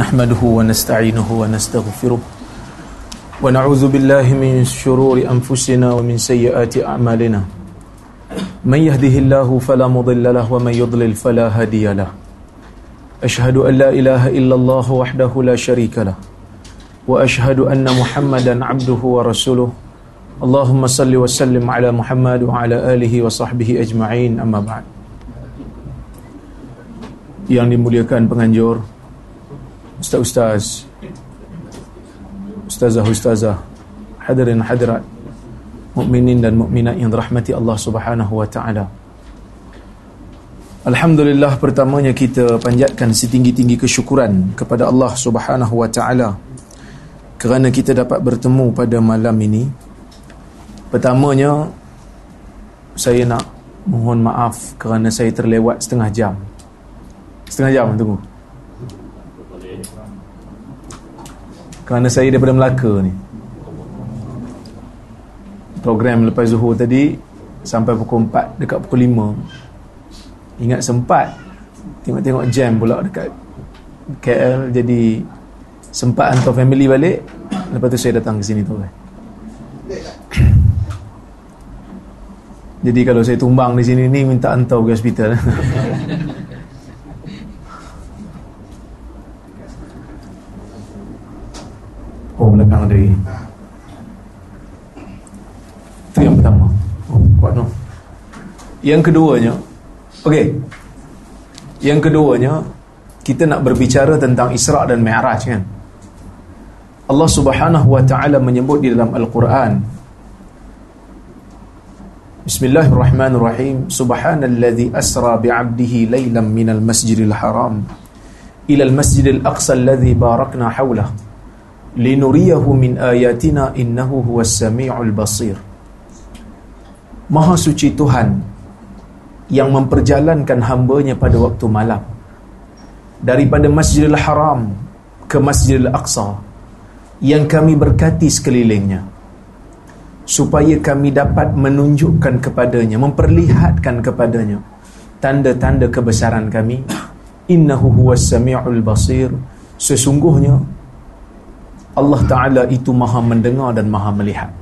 نحمده ونستعينه ونستغفره ونعوذ بالله من شرور أنفسنا ومن سيئات أعمالنا. من يهده الله فلا مضل له ومن يضلل فلا هادي له. أشهد أن لا إله إلا الله وحده لا شريك له. وأشهد أن محمدا عبده ورسوله. اللهم صل وسلم على محمد وعلى آله وصحبه أجمعين. أما بعد. Yang dimuliakan penganjur ustaz-ustaz. Ustazah-ustazah hadirin hadirat. Mukminin dan mukminat yang dirahmati Allah Subhanahu wa taala. Alhamdulillah pertamanya kita panjatkan setinggi-tinggi kesyukuran kepada Allah Subhanahu wa taala kerana kita dapat bertemu pada malam ini. Pertamanya saya nak mohon maaf kerana saya terlewat setengah jam. Setengah jam tunggu Kerana saya daripada Melaka ni. Program lepas zuhur tadi Sampai pukul 4 Dekat pukul 5 Ingat sempat Tengok-tengok jam pula dekat KL Jadi Sempat hantar family balik. Lepas tu saya datang ke sini tu. Kan Jadi kalau saya tumbang di sini ni Minta hantar ke hospital Oh belakang ada Itu yang pertama Oh kuat no Yang keduanya Okey. Yang keduanya Kita nak berbicara tentang Isra' dan Mi'raj kan? Allah subhanahu wa ta'ala menyebut di dalam Al-Quran Bismillahirrahmanirrahim. Subhanalladzi asra bi'abdihi laylan minal masjidil haram Ilal masjidil aqsa alladzi barakna hawlah linuriyahu min ayatina innahu huwas samiul basir. Maha suci Tuhan yang memperjalankan hambanya pada waktu malam. Daripada Masjidil Haram ke Masjidil Aqsa yang kami berkati sekelilingnya supaya kami dapat menunjukkan kepadanya memperlihatkan kepadanya tanda-tanda kebesaran kami. Innahu huwas samiul basir. Sesungguhnya Allah Ta'ala itu maha mendengar dan maha melihat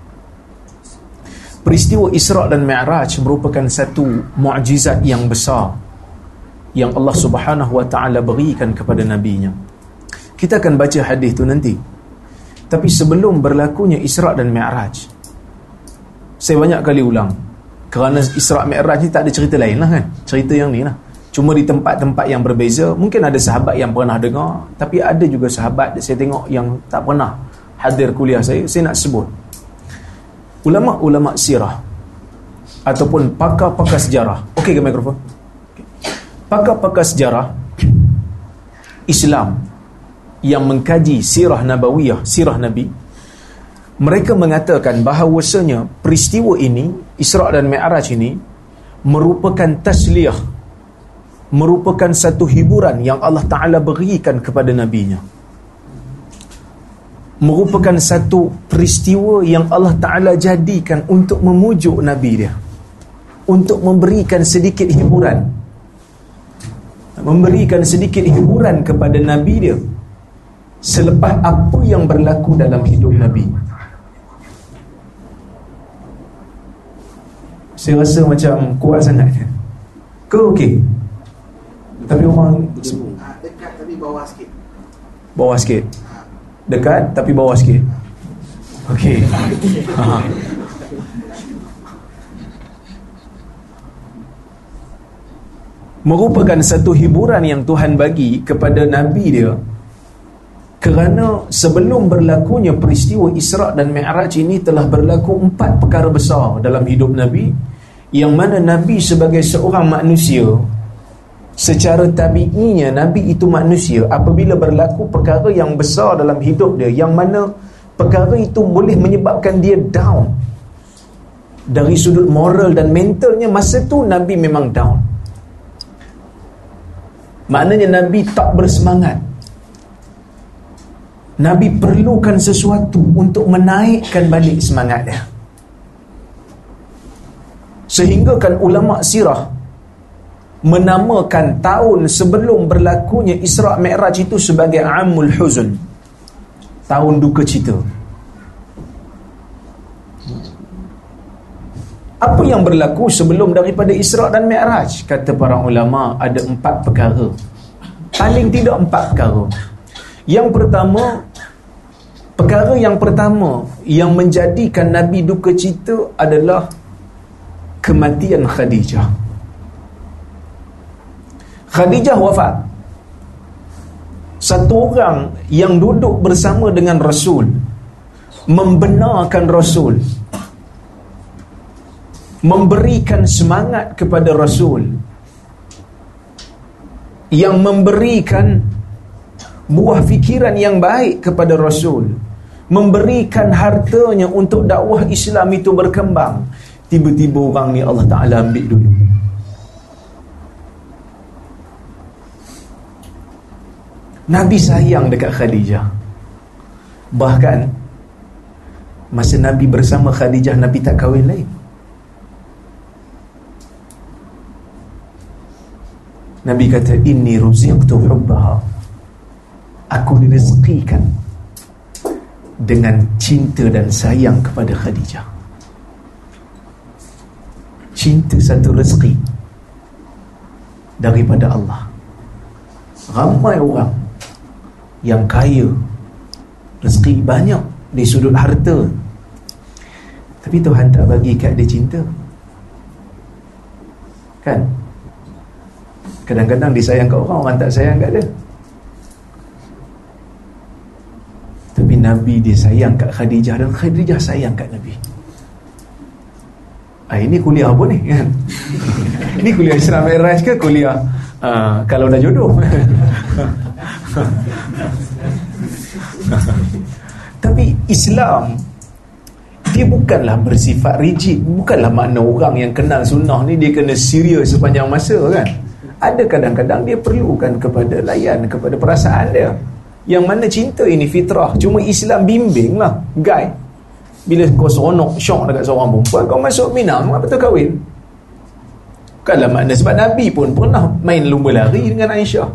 Peristiwa Isra' dan Mi'raj merupakan satu mu'jizat yang besar Yang Allah Subhanahu Wa Ta'ala berikan kepada Nabi-Nya. Kita akan baca hadis tu nanti. Tapi sebelum berlakunya Isra' dan Mi'raj Saya banyak kali ulang Kerana Isra' Mi'raj ni tak ada cerita lain lah kan? Cerita yang ni lah. Cuma di tempat-tempat yang berbeza Mungkin ada sahabat yang pernah dengar Tapi ada juga sahabat saya tengok yang tak pernah Hadir kuliah saya Saya nak sebut Ulama-ulama sirah Ataupun pakar-pakar sejarah. Okey ke mikrofon? Pakar-pakar sejarah Islam Yang mengkaji sirah nabawiyah Sirah Nabi Mereka mengatakan bahawasanya Peristiwa ini Isra' dan Mi'raj ini Merupakan tasliyah merupakan satu hiburan yang Allah Ta'ala berikan kepada Nabi-Nya merupakan satu peristiwa yang Allah Ta'ala jadikan untuk memujuk Nabi dia. Untuk memberikan sedikit hiburan. Memberikan sedikit hiburan kepada Nabi dia selepas apa yang berlaku dalam hidup Nabi. Saya rasa macam kuat sangat. Ke okey? Tapi orang dekat tapi bawah sikit. Bawah sikit. Dekat tapi bawah sikit. Okey. Ha. Merupakan satu hiburan yang Tuhan bagi kepada Nabi dia kerana sebelum berlakunya peristiwa Isra' dan Mi'raj ini telah berlaku empat perkara besar dalam hidup Nabi yang mana Nabi sebagai seorang manusia secara tabi'inya Nabi itu manusia. Apabila berlaku perkara yang besar dalam hidup dia yang mana perkara itu boleh menyebabkan dia down. Dari sudut moral dan mentalnya masa tu Nabi memang down. Maknanya Nabi tak bersemangat. Nabi perlukan sesuatu untuk menaikkan balik semangat dia sehingga kan ulama sirah menamakan tahun sebelum berlakunya Isra' Mi'raj itu sebagai Amul Huzun tahun duka cita. Apa yang berlaku sebelum daripada Isra' dan Mi'raj? Kata para ulama ada empat perkara. Paling tidak empat perkara. Yang pertama perkara yang pertama yang menjadikan Nabi duka cita adalah kematian Khadijah Khadijah wafat. Satu orang yang duduk bersama dengan Rasul membenarkan Rasul memberikan semangat kepada Rasul yang memberikan buah fikiran yang baik kepada Rasul memberikan hartanya untuk dakwah Islam itu berkembang. Tiba-tiba orang ni Allah Ta'ala ambil dulu Nabi sayang dekat Khadijah. Bahkan Masa Nabi bersama Khadijah Nabi tak kahwin lain Nabi kata Inni ruziqtu hubbaha. Aku direzekikan Dengan cinta dan sayang kepada Khadijah. Cinta satu rezeki Daripada Allah. Ramai orang yang kaya. Rezeki banyak di sudut harta. Tapi Tuhan tak bagi kat dia cinta. Kan? Kadang-kadang disayang kat orang orang tak sayang kat dia. Tapi Nabi dia sayang kat Khadijah dan Khadijah sayang kat Nabi. Ah, ini kuliah apa ni? Kan ini kuliah Islam Mi'raj ke kuliah uh, kalau dah jodoh. Tapi Islam dia bukanlah bersifat rigid. Bukanlah makna orang yang kenal sunnah ni dia kena serius sepanjang masa kan? Ada kadang-kadang dia perlukan kepada layan kepada perasaan dia. Yang mana cinta ini fitrah. Cuma Islam bimbing lah guide. Bila kau seronok syok dekat seorang perempuan kau masuk minang apa tu kahwin bukanlah makna sebab Nabi pun pernah main lumba lari dengan Aisyah.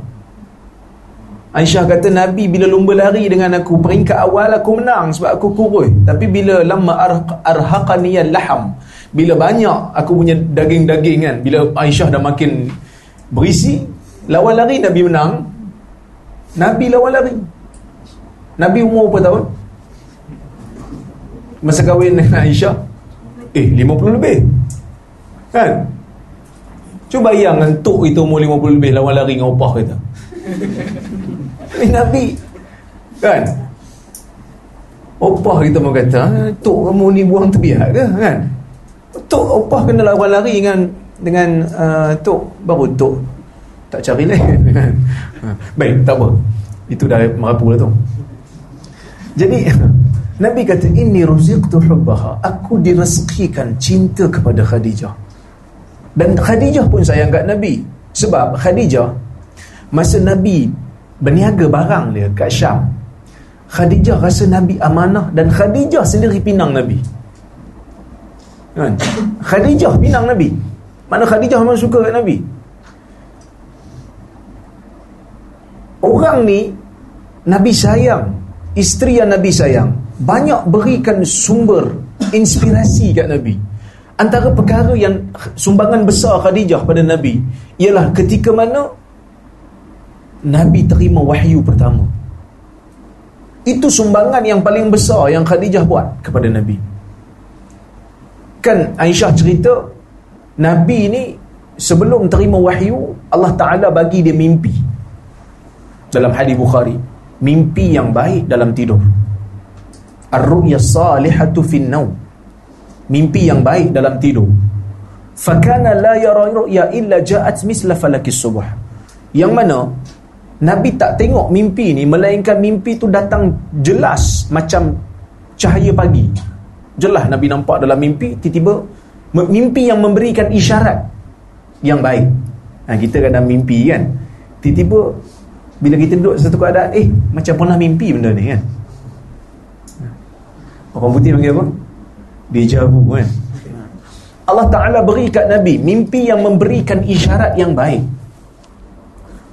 Aisyah kata Nabi bila lumba lari dengan aku peringkat awal aku menang sebab aku kurus. Tapi bila lama arhaqaniyal laham bila banyak aku punya daging-daging kan bila Aisyah dah makin berisi lawan lari Nabi menang. Nabi lawan lari. Nabi umur berapa tahun? Masa kahwin dengan Aisyah? Eh 50 lebih. Kan cuba bayangkan tok itu umur 50 lebih lawan lari dengan opah kita. Eh Nabi Kan? Opah kita pun kata ah, Tok kamu ni buang terbiak ke? kan? Tok opah kena lawan lari dengan Dengan uh, Tok. Baru Tok Tak cari lain kan? Baik tak apa. Itu dah merapu lah tu. Jadi Nabi kata Inni ruziqtu hubbaha. Aku direzekikan cinta kepada Khadijah Dan Khadijah pun sayang kat Nabi. Sebab Khadijah Masa Nabi berniaga barang dia kat Syam Khadijah rasa Nabi amanah dan Khadijah sendiri pinang Nabi. Kan? Khadijah pinang Nabi. Mana Khadijah memang suka kat Nabi? Orang ni Nabi sayang isteri yang Nabi sayang banyak berikan sumber inspirasi kat Nabi antara perkara yang sumbangan besar Khadijah pada Nabi ialah ketika mana Nabi terima wahyu pertama. Itu sumbangan yang paling besar yang Khadijah buat kepada Nabi. Kan Aisyah cerita Nabi ni sebelum terima wahyu Allah Ta'ala bagi dia mimpi. Dalam hadis Bukhari mimpi yang baik dalam tidur. Ar-ru'ya salihatu fin naum mimpi yang baik dalam tidur. Fakana la yara ru'ya illa ja'at misla falakis subuh yang mana Nabi tak tengok mimpi ni Melainkan mimpi tu datang jelas Macam cahaya pagi. Jelas Nabi nampak dalam mimpi Tiba-tiba Mimpi yang memberikan isyarat Yang baik. Ha, Kita kadang mimpi kan Tiba-tiba Bila kita duduk satu keadaan Eh macam pernah mimpi benda ni kan? Orang putih panggil apa? Deja vu kan? Allah Ta'ala beri kat Nabi mimpi yang memberikan isyarat yang baik.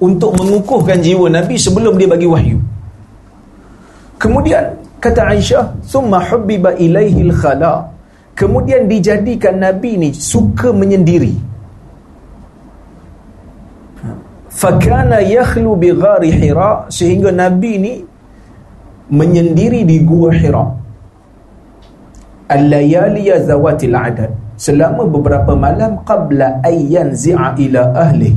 Untuk mengukuhkan jiwa Nabi sebelum dia bagi wahyu. Kemudian kata Aisyah summa hubbiba ilaihil khala kemudian dijadikan Nabi ni suka menyendiri. Fakana yakhlu bi ghari hira sehingga Nabi ni menyendiri di gua hira al-layaliya zawatil adad. Selama beberapa malam qabla ayyan zi'a ila ahli.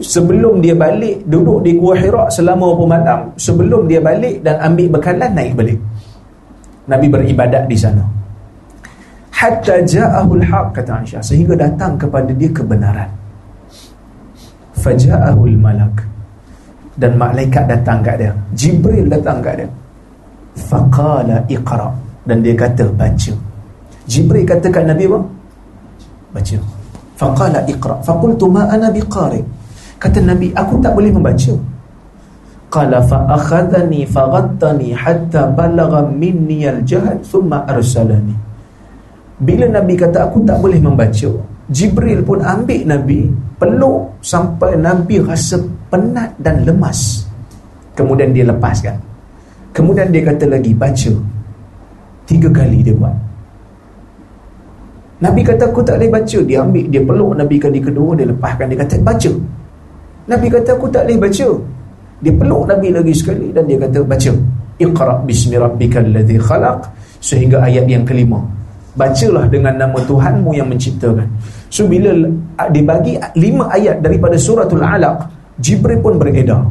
Sebelum dia balik duduk di Gua Hira selama beberapa malam. Sebelum dia balik dan ambil bekalan naik balik. Nabi beribadat di sana. Hatta ja'ahul haq kata Aisyah sehingga datang kepada dia kebenaran. Faja'ahul malak. Dan malaikat datang kat dia. Jibril datang kat dia. Faqala iqra dan dia kata baca Jibril katakan Nabi apa? Baca. Faqala iqra. Faqultu ma ana biqari. Kata Nabi, aku tak boleh membaca. Qala fa akhadhani faghattani hatta balagha minni al-jahd thumma arsalani. Bila Nabi kata aku tak boleh membaca, Jibril pun ambil Nabi, peluk sampai Nabi rasa penat dan lemas. Kemudian dia lepaskan. Kemudian dia kata lagi baca. Tiga kali dia buat. Nabi kata aku tak boleh baca. Dia ambil, dia peluk Nabi kali kedua Dia lepaskan, dia kata baca. Nabi kata aku tak boleh baca. Dia peluk Nabi lagi sekali Dan dia kata baca. Iqra bismi rabbikal ladhi khalaq. Sehingga ayat yang kelima. Bacalah dengan nama Tuhanmu yang menciptakan. So bila dibagi lima ayat daripada suratul alaq Jibril pun beredar.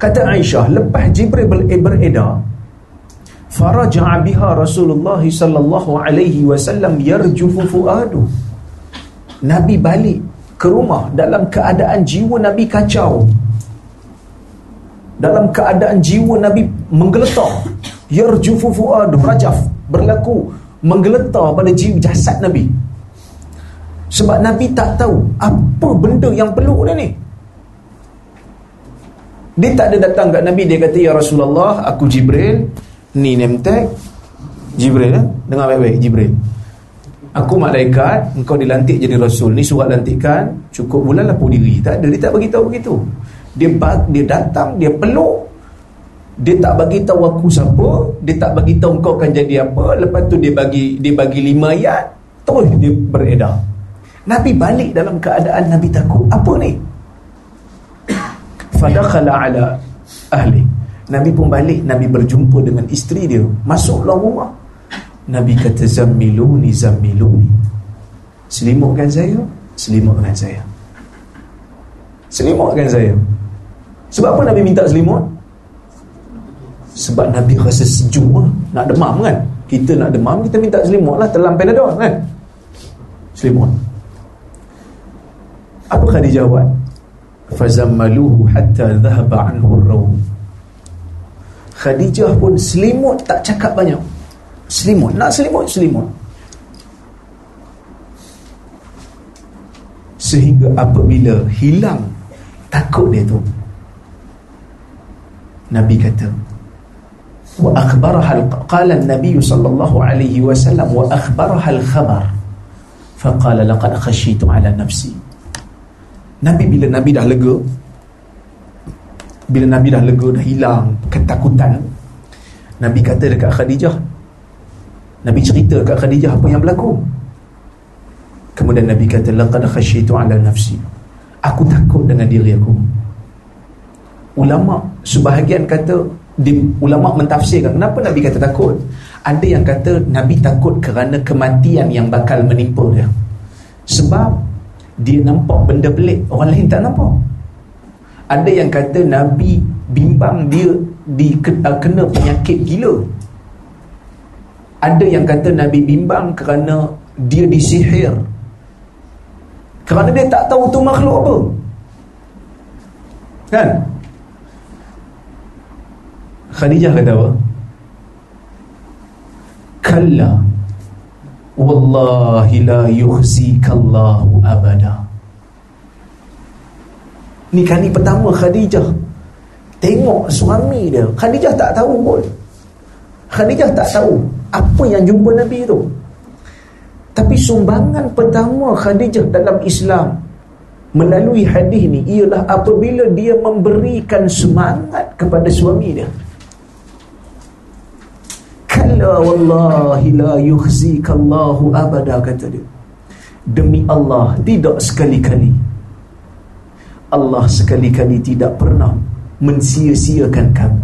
Kata Aisyah Lepas Jibril beredar faraja'a biha Rasulullah sallallahu alaihi wasallam yarjufu fuadu. Nabi balik ke rumah dalam keadaan jiwa Nabi kacau. Dalam keadaan jiwa Nabi menggeletar. Yarjufu fuadu rajaf berlaku menggeletar pada jiwa jasad Nabi. Sebab Nabi tak tahu apa benda yang peluk dia ni. Dia tak ada datang kat Nabi dia kata ya Rasulullah aku Jibril ni tag Jibril eh? dengar baik-baik Jibril. Aku malaikat engkau dilantik jadi rasul. Ni surat lantikan cukup bulan lapor diri. Tak ada dia tak bagi tahu begitu. Dia dia datang dia peluk. Dia tak bagi tahu aku siapa dia tak bagi tahu engkau akan jadi apa. Lepas tu dia bagi dia bagi lima ayat terus dia beredar. Nabi balik dalam keadaan Nabi takut. Apa ni? Fadakhala ala ahli Nabi pun balik Nabi berjumpa dengan isteri dia. Masuklah rumah. Nabi kata Zammiluni Zammiluni. Selimutkan saya Selimutkan saya. Selimutkan saya. Sebab apa Nabi minta selimut? Sebab Nabi rasa sejuk. Lah. Nak demam kan? Kita nak demam Kita minta selimut lah. Telam Panadol kan? Selimut. Apa Khadijah buat? Fazammaluhu hatta dhahaba anhu rawm Khadijah pun selimut tak cakap banyak. Selimut, nak selimut, selimut. Sehingga apabila hilang Takut dia tu. Nabi kata Wa akhbaraha Qala Nabi sallallahu alaihi wasallam Wa akhbaraha al-khabar Faqala laqad khashitu ala nafsi. Nabi bila Nabi dah lega bila Nabi dah lega dah hilang ketakutan. Nabi kata dekat Khadijah Nabi cerita dekat Khadijah apa yang berlaku. Kemudian Nabi kata laqad khasyitu ala nafsi. Aku takut dengan diri aku. Ulama sebahagian kata di, ulama mentafsirkan kenapa Nabi kata takut? Ada yang kata Nabi takut kerana kematian yang bakal menimpa dia. Sebab dia nampak benda pelik orang lain tak nampak ada yang kata Nabi bimbang dia di, uh, kena penyakit gila. Ada yang kata Nabi bimbang kerana dia disihir. Kerana dia tak tahu tu makhluk apa. Kan? Khadijah kata apa? Kalla. Wallahi la yukhzikallahu abada Ni kali pertama Khadijah. Tengok suami dia. Khadijah tak tahu pun. Khadijah tak tahu Apa yang jumpa Nabi tu. Tapi sumbangan pertama Khadijah dalam Islam melalui hadis ni ialah apabila dia memberikan semangat kepada suami dia. Kalla wallahi la yukhzikallahu abada kata dia. Demi Allah tidak sekali-kali Allah sekali-kali tidak pernah mensia-siakan kamu.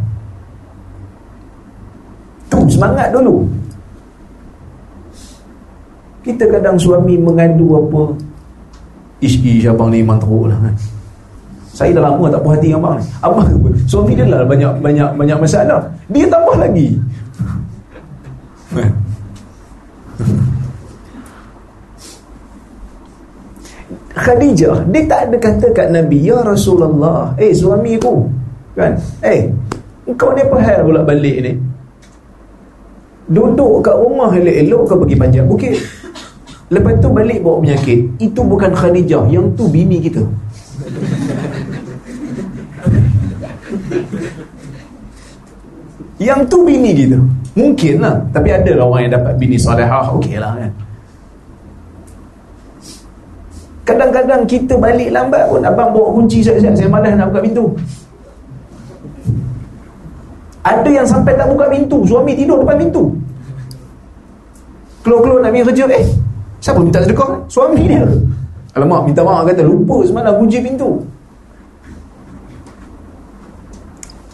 Tu semangat dulu. Kita kadang suami mengadu apa Ish ish abang ni memang teruk lah kan. Saya dah lama tak puas hati abang ni. Abang suami dia lah banyak banyak banyak masalah. Dia tambah lagi Khadijah Dia tak ada kata kat Nabi Ya Rasulullah. Eh suami aku Kan? Eh Kau ni apa hal pula balik ni? Duduk kat rumah elok-elok Kau pergi panjat bukit. Lepas tu balik bawa penyakit. Itu bukan Khadijah Yang tu bini kita. Yang tu bini kita. Mungkin lah Tapi ada orang yang dapat bini salihah Okey lah kan Kadang-kadang kita balik lambat pun Abang bawa kunci siap-siap Saya malas nak buka pintu Ada yang sampai tak buka pintu Suami tidur depan pintu Keluar-keluar nak pergi kerja Eh Siapa minta sedekah? Suami dia. Alamak, minta maaf kata lupa semalam kunci pintu.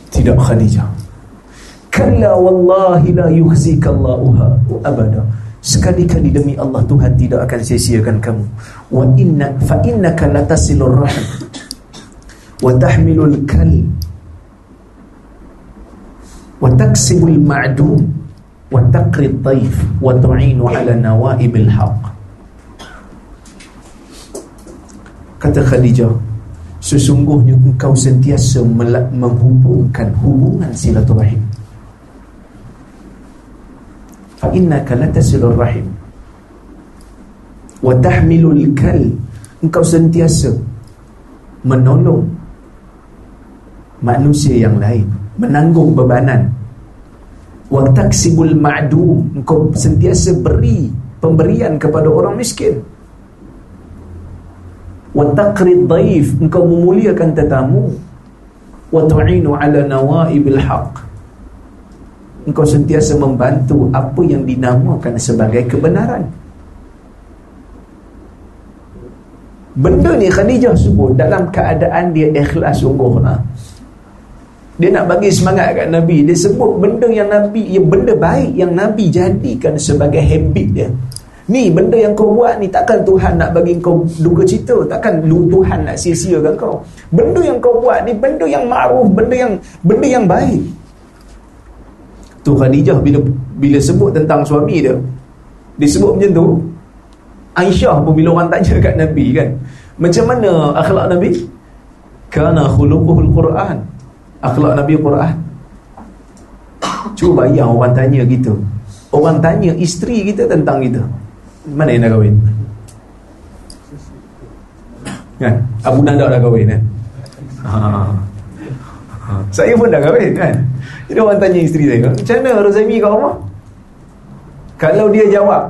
Tidak Khadijah. Kalla wallahi la yukhzika Allaha abada. Sekali-kali demi Allah Tuhan tidak akan sia-siakan kamu. Wa inna fa innaka latasilur rahim. Wa tahmilul kal. Wa taksibul ma'dum. Wa taqri dhaif wa tu'inu 'ala nawaibil haqq. Kata Khadijah Sesungguhnya engkau sentiasa menghubungkan hubungan silaturahim innaka latasilur rahim Wa tahmilul kal Engkau sentiasa menolong manusia yang lain Menanggung bebanan. Wa taksibul ma'dum Engkau sentiasa beri pemberian kepada orang miskin. wa taqrid dhaif engkau memuliakan tetamu. wa tu'inu ala nawaibil haq engkau sentiasa membantu apa yang dinamakan sebagai kebenaran. Benda ni Khadijah sebut dalam keadaan dia ikhlas sungguhlah dia nak bagi semangat kat Nabi. Dia sebut benda yang Nabi yang benda baik yang Nabi jadikan sebagai habit dia. Ni benda yang kau buat ni takkan Tuhan nak bagi kau duga cita, takkan Tuhan nak sia-siakan kau. Benda yang kau buat ni benda yang ma'ruf, benda yang benda yang baik. Tu Khadijah bila bila sebut tentang suami dia, dia sebut macam tu. Aisyah pun bila orang tanya kat Nabi kan, macam mana akhlak Nabi? Kana khuluquhul Quran. Akhlak Nabi Quran. Cuba bayang orang tanya kita. Orang tanya isteri kita tentang kita. Mana yang dah kahwin? Kan? Abu Nanda dah kahwin kan? Ha. ha. Saya pun dah kahwin kan? Jadi orang tanya isteri saya Macam mana Rozami kat rumah? Kalau dia jawab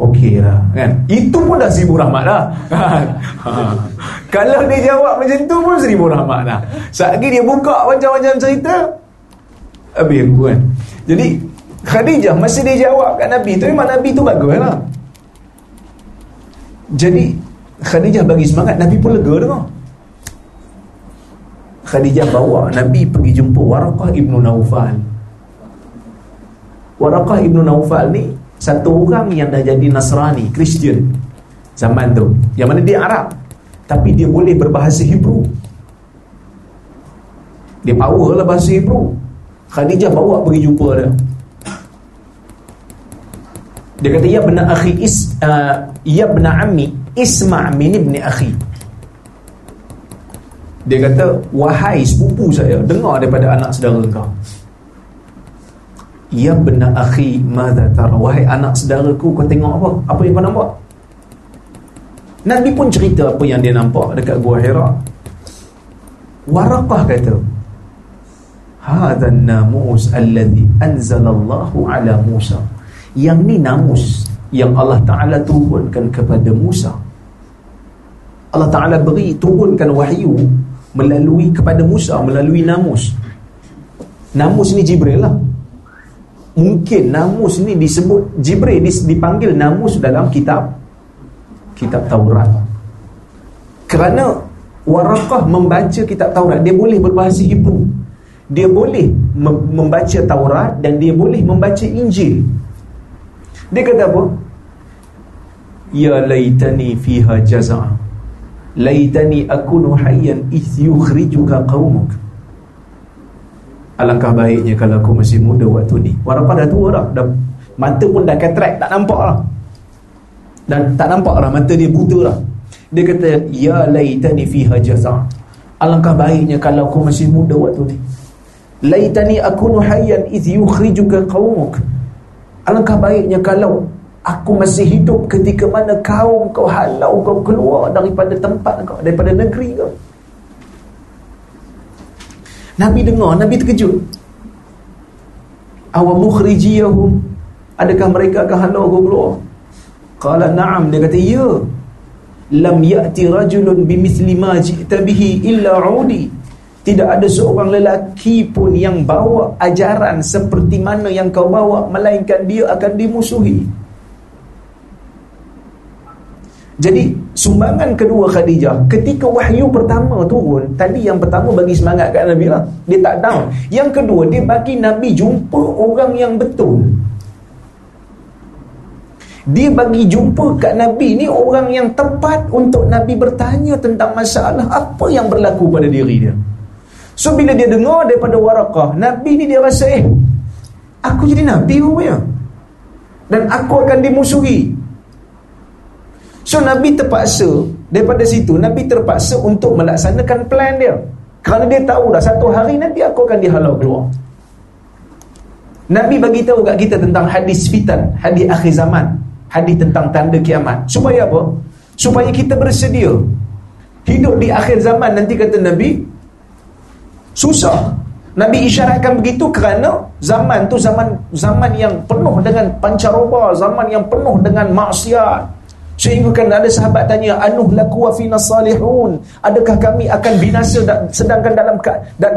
Okey lah kan? Itu pun dah seribu rahmat lah. Kalau dia jawab macam tu pun seribu rahmat lah Saat dia buka macam-macam cerita Habis kan? Jadi Khadijah masih dia jawab kat Nabi tu memang Nabi tu bagus lah jadi Khadijah bagi semangat Nabi pun lega dengar Khadijah bawa Nabi pergi jumpa Waraqah Ibnu Naufal Waraqah Ibnu Naufal ni Satu orang yang dah jadi Nasrani Kristian Zaman tu. Yang mana dia Arab Tapi dia boleh berbahasa Hebrew. Dia power lah bahasa Hebrew. Khadijah bawa pergi jumpa dia. Dia kata ya benar akhi is uh, ya benar ammi isma' min ibni akhi. Dia kata wahai sepupu saya dengar daripada anak saudara kau. Ya benar akhi madza tara wahai anak saudaraku kau tengok apa? Apa yang kau nampak? Nabi pun cerita apa yang dia nampak dekat gua Hira. Waraqah kata Hadha an-namus alladhi anzalallahu ala Musa yang ni namus yang Allah Ta'ala turunkan kepada Musa Allah Ta'ala beri turunkan wahyu melalui kepada Musa melalui namus. Namus ni Jibril lah. Mungkin namus ni disebut Jibril dipanggil namus dalam kitab kitab Taurat. Kerana Warakah membaca kitab Taurat dia boleh berbahasa Hebrew. Dia boleh membaca Taurat dan dia boleh membaca Injil. Dia kata apa? Ya laitani fiha jaza' laitani akunu hayyan ith yukhrijuka qaumuk alangkah baiknya kalau aku masih muda waktu ni. Walaupun dah tua dah, dah mata pun dah katrak tak nampak lah. Dan tak nampak lah mata dia buta lah. Dia kata ya laitani fiha jaza alangkah baiknya kalau aku masih muda waktu ni. Laitani akunu hayyan ith yukhrijuka qaumuk alangkah baiknya kalau Aku masih hidup ketika mana kau kau halau kau keluar daripada tempat kau daripada negeri kau. Nabi dengar, Nabi terkejut. Awa mukhrijiyahum adakah mereka akan halau kau keluar? Qala na'am dia kata ya. Lam ya'ti rajulun bimithli ma ji'ta bihi illa 'udi. Tidak ada seorang lelaki pun yang bawa ajaran seperti mana yang kau bawa melainkan dia akan dimusuhi. Jadi sumbangan kedua Khadijah ketika wahyu pertama turun, tadi yang pertama bagi semangat kat Nabi lah. Dia tak down. Yang kedua dia bagi Nabi jumpa orang yang betul. Dia bagi jumpa kat Nabi ni orang yang tepat untuk Nabi bertanya tentang masalah apa yang berlaku pada diri dia. So bila dia dengar daripada Warakah, Nabi ni dia rasa eh aku jadi Nabi rupanya. Dan aku akan dimusuhi So Nabi terpaksa daripada situ Nabi terpaksa untuk melaksanakan plan dia. Kerana dia tahu dah satu hari nanti aku akan dihalau keluar. Nabi bagi tahu kat kita tentang hadis fitan, hadis akhir zaman, hadis tentang tanda kiamat. Supaya apa? Supaya kita bersedia. Hidup di akhir zaman nanti kata Nabi susah. Nabi isyaratkan begitu kerana zaman tu zaman zaman yang penuh dengan pancaroba, zaman yang penuh dengan maksiat, Sehingga kan ada sahabat tanya, Anuh laku wa fina salihun. Adakah kami akan binasa sedangkan dalam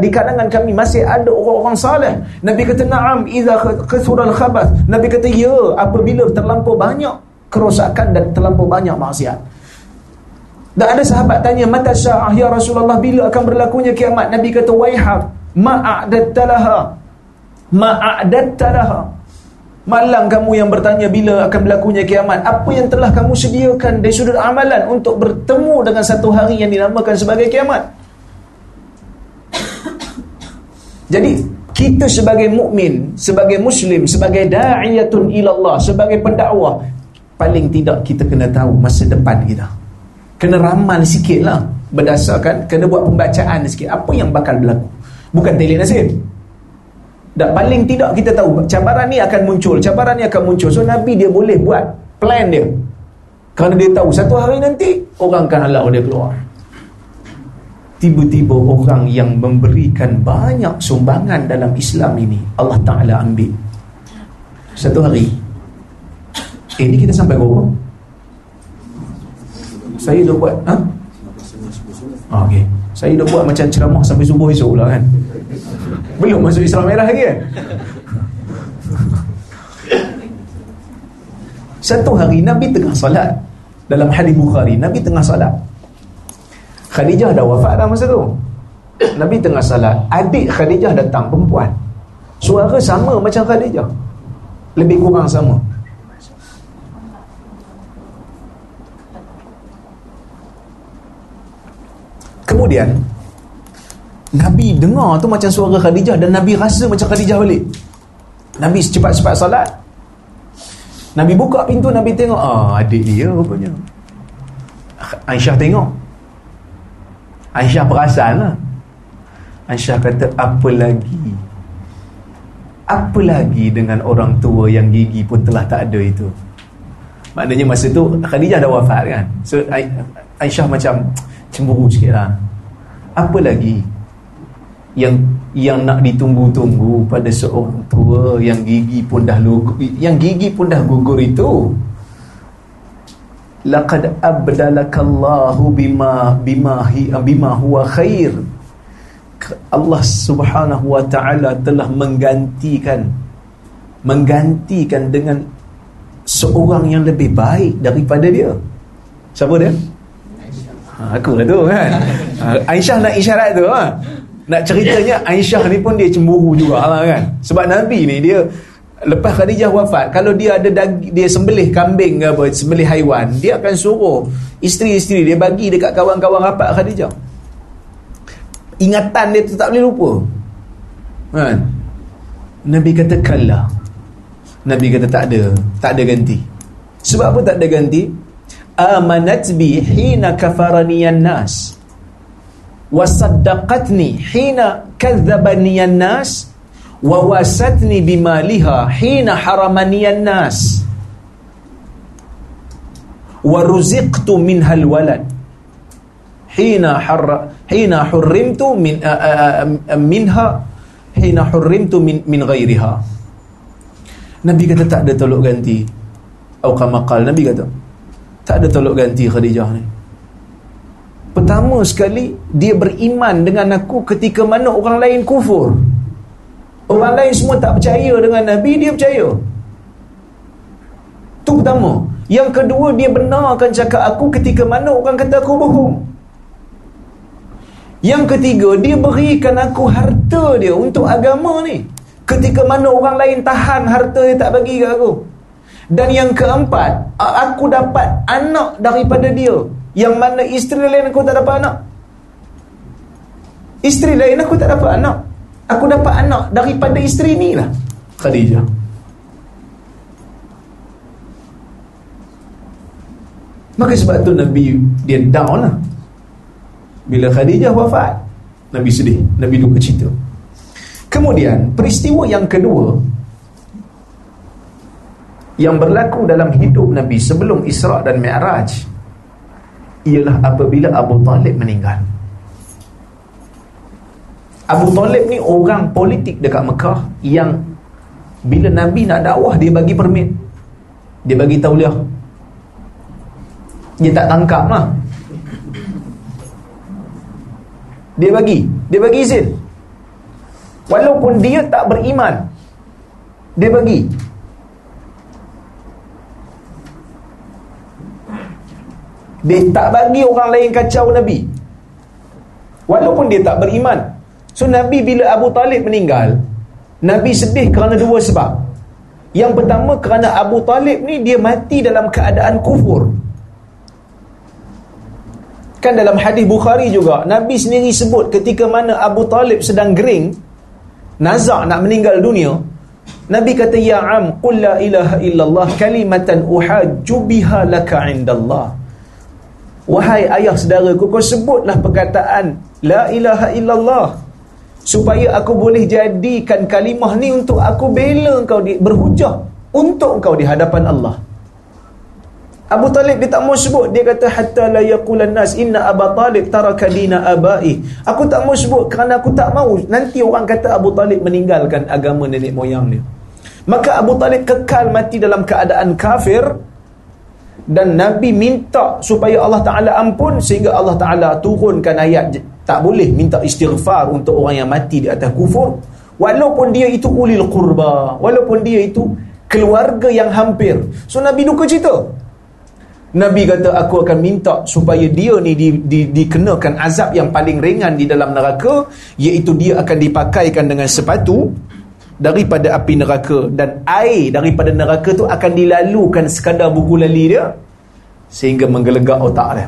di kalangan kami masih ada orang-orang salih? Nabi kata, Naam, iza kasural khabath. Nabi kata, ya, apabila terlampau banyak kerosakan dan terlampau banyak maksiat. Dan ada sahabat tanya, Mata sya'ah ya Rasulullah, bila akan berlakunya kiamat? Nabi kata, Waihak, ma'adattalaha. Ma'adattalaha. Malang kamu yang bertanya bila akan berlakunya kiamat. Apa yang telah kamu sediakan dari sudut amalan Untuk bertemu dengan satu hari yang dinamakan sebagai kiamat? Jadi kita sebagai mukmin, sebagai muslim, sebagai da'iyatun ilallah, sebagai pendakwah Paling tidak kita kena tahu masa depan kita. Kena ramal sikit lah. Berdasarkan, kena buat pembacaan sikit. Apa yang bakal berlaku? Bukan telik nasib dan paling tidak kita tahu cabaran ni akan muncul, cabaran ni akan muncul. So Nabi dia boleh buat plan dia. Kerana dia tahu satu hari nanti orang akan halau dia keluar. Tiba-tiba orang yang memberikan banyak sumbangan dalam Islam ini Allah Ta'ala ambil Satu hari Eh ni kita sampai berapa? Saya dah buat ha? Oh, okay. Saya dah buat macam ceramah sampai subuh esok lah kan belum masuk Islam merah lagi kan Satu hari Nabi tengah salat Dalam hadis Bukhari Nabi tengah salat Khadijah dah wafat dah masa tu. Nabi tengah salat Adik Khadijah datang perempuan. Suara sama macam Khadijah. Lebih kurang sama. Kemudian Nabi dengar tu macam suara Khadijah dan Nabi rasa macam Khadijah balik. Nabi cepat-cepat salat. Nabi buka pintu, Nabi tengok, ah adik dia rupanya. Aisyah tengok. Aisyah perasan lah. Aisyah kata, apa lagi? Apa lagi dengan orang tua yang gigi pun telah tak ada itu? Maknanya masa tu Khadijah dah wafat kan? So Aisyah macam cemburu sikit lah. Apa lagi? Yang yang nak ditunggu-tunggu pada seorang tua yang gigi pun dah lugu, yang gigi pun dah gugur itu. Laqad abdalakallahu bima bima hi, bima huwa khair. Allah Subhanahu wa taala telah menggantikan menggantikan dengan seorang yang lebih baik daripada dia. Siapa dia? Ha, aku lah tu kan. Ha, Aisyah nak isyarat tu ha. Nak ceritanya Aisyah ni pun dia cemburu juga lah kan? Sebab Nabi ni dia lepas Khadijah wafat kalau dia ada daging, dia sembelih kambing ke apa sembelih haiwan dia akan suruh isteri-isteri dia bagi dekat kawan-kawan rapat Khadijah. Ingatan dia tu tak boleh lupa. Kan? Nabi kata kalla. Nabi kata tak ada tak ada ganti. Sebab apa tak ada ganti? Amanat bi hina kafaraniyan nas wasaddaqatni hina kadzabaniyan nas wa wasatni bimaliha hina haramaniyan nas wa ruziqtu minha alwalad hina har hina hurrimtu min minha hina hurrimtu min min ghairiha Nabi kata tak ada tolok ganti. atau kama qal Nabi kata. Tak ada tolok ganti Khadijah ni pertama sekali dia beriman dengan aku ketika mana orang lain kufur Orang lain semua tak percaya dengan Nabi, dia percaya. Itu pertama. Yang kedua, dia benarkan cakap aku ketika mana orang kata aku bohong. Yang ketiga, dia berikan aku harta dia untuk agama ni. Ketika mana orang lain tahan harta dia tak bagi ke aku. Dan yang keempat, aku dapat anak daripada dia. Yang mana isteri lain aku tak dapat anak. Isteri lain aku tak dapat anak. Aku dapat anak daripada isteri ni lah. Khadijah. Maka sebab tu Nabi Dia down lah. Bila Khadijah wafat Nabi sedih. Nabi duka cita. Kemudian peristiwa yang kedua Yang berlaku dalam hidup Nabi Sebelum Isra' dan Mi'raj Ialah apabila Abu Talib meninggal Abu Talib ni orang politik dekat Mekah yang bila Nabi nak dakwah dia bagi permit. Dia bagi tauliah. Dia tak tangkap lah. Dia bagi. Dia bagi izin. Walaupun dia tak beriman. Dia bagi. Dia tak bagi orang lain kacau Nabi. Walaupun dia tak beriman. So Nabi bila Abu Talib meninggal Nabi sedih kerana dua sebab Yang pertama kerana Abu Talib ni Dia mati dalam keadaan kufur Kan dalam hadis Bukhari juga Nabi sendiri sebut ketika mana Abu Talib sedang gering Nazak nak meninggal dunia Nabi kata Ya am Qul la ilaha illallah Kalimatan uhajju biha laka indallah Wahai ayah saudaraku Kau sebutlah perkataan La ilaha illallah supaya aku boleh jadikan kalimah ni untuk aku bela kau di, berhujah untuk kau di hadapan Allah. Abu Talib dia tak mau sebut. Dia kata hatta la yaqulan nas inna Abu Talib taraka dina abai. Aku tak mau sebut kerana aku tak mau. Nanti orang kata Abu Talib meninggalkan agama nenek moyang dia. Maka Abu Talib kekal mati dalam keadaan kafir dan Nabi minta supaya Allah Ta'ala ampun sehingga Allah Ta'ala turunkan ayat tak boleh minta istighfar untuk orang yang mati di atas kufur. Walaupun dia itu ulil qurba walaupun dia itu keluarga yang hampir. So Nabi duka cita Nabi kata aku akan minta supaya dia ni di, di, dikenakan azab yang paling ringan di dalam neraka iaitu dia akan dipakaikan dengan sepatu daripada api neraka. Dan air daripada neraka tu akan dilalukan sekadar buku lali dia sehingga menggelegak otak dia.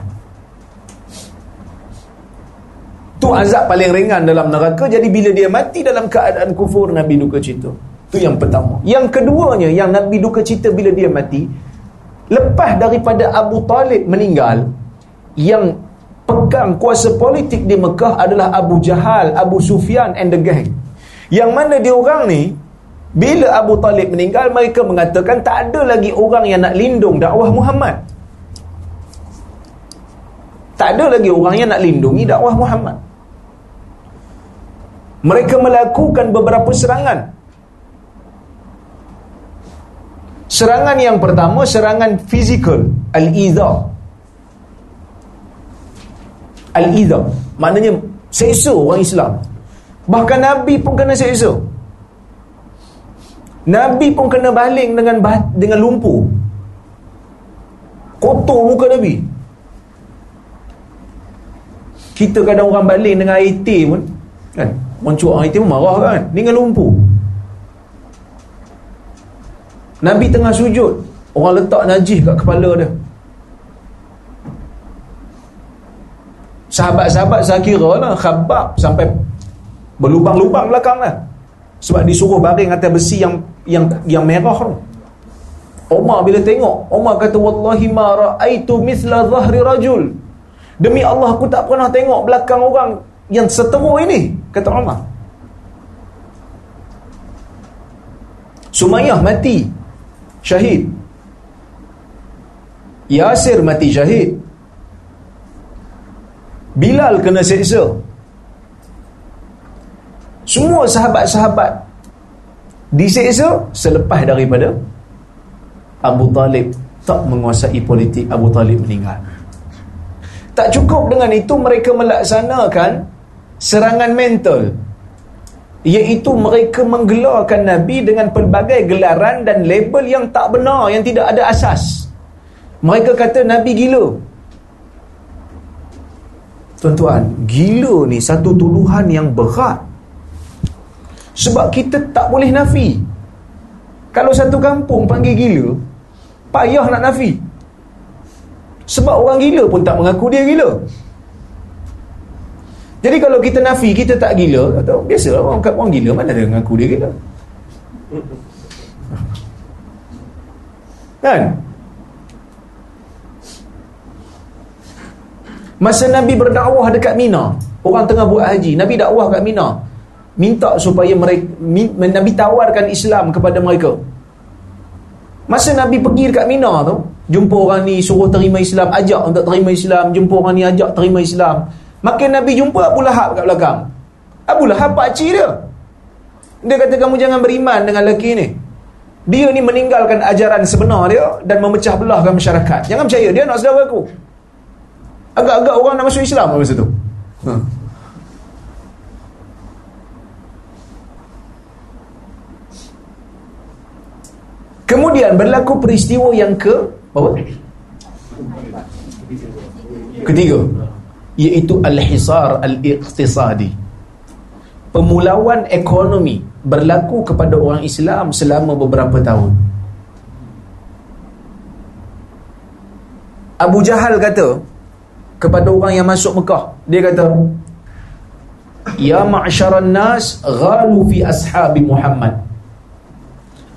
Tu azab paling ringan dalam neraka. Jadi bila dia mati dalam keadaan kufur Nabi duka cita. Itu yang pertama. Yang keduanya Yang Nabi duka cita bila dia mati Lepas daripada Abu Talib meninggal Yang pegang kuasa politik di Mekah Adalah Abu Jahal Abu Sufyan and the gang Yang mana dia orang ni Bila Abu Talib meninggal Mereka mengatakan Tak ada lagi orang yang nak lindung dakwah Muhammad tak ada lagi orang yang nak lindungi dakwah Muhammad mereka melakukan beberapa serangan Serangan yang pertama serangan fizikal, al-idha. Al-idha maknanya seksa orang Islam. Bahkan Nabi pun kena seksa. Nabi pun kena baling dengan dengan lumpur. Kotor muka Nabi. Kita kadang orang baling dengan air teh pun kan. Orang cuak air teh pun marah kan. Dengan lumpur. Nabi tengah sujud. Orang letak najis kat kepala dia. Sahabat-sahabat saya kira lah khabab sampai berlubang-lubang belakang lah. Sebab disuruh baring atas besi yang yang yang merah tu. Umar bila tengok, Umar kata wallahi ma raaitu mithla dhahri rajul. Demi Allah aku tak pernah tengok belakang orang yang seteruk ini, kata Umar. Sumayyah mati syahid. Yasir mati syahid. Bilal kena seksa Semua sahabat-sahabat Diseksa selepas daripada Abu Talib tak menguasai politik Abu Talib meninggal. Tak cukup dengan itu mereka melaksanakan Serangan mental. Iaitu mereka menggelarkan Nabi dengan pelbagai gelaran dan label yang tak benar Yang tidak ada asas. Mereka kata Nabi gila. Tuan-tuan, gila ni satu tuduhan yang berat. Sebab kita tak boleh nafi. Kalau satu kampung panggil gila, payah nak nafi. Sebab orang gila pun tak mengaku dia gila. Jadi kalau kita nafi, kita tak gila, atau biasa orang, orang gila, mana dia mengaku dia gila? Kan? Masa Nabi berdakwah dekat Mina, orang tengah buat haji, Nabi dakwah kat Mina. Minta supaya mereka Nabi tawarkan Islam kepada mereka. Masa Nabi pergi dekat Mina tu, jumpa orang ni suruh terima Islam, ajak untuk terima Islam, jumpa orang ni ajak terima Islam. Makin Nabi jumpa Abu Lahab kat belakang. Abu Lahab pak cik dia. Dia kata kamu jangan beriman dengan lelaki ni. Dia ni meninggalkan ajaran sebenar dia dan memecah belahkan masyarakat. Jangan percaya dia nak saudara aku. Agak-agak orang nak masuk Islam masa tu. Ha. Kemudian berlaku peristiwa yang ke apa? Ketiga iaitu al-hisar al-iqtisadi. Pemulauan ekonomi berlaku kepada orang Islam selama beberapa tahun. Abu Jahal kata, kepada orang yang masuk Mekah. Dia kata, Ya ma'syaran nas ghalu fi ashabi Muhammad.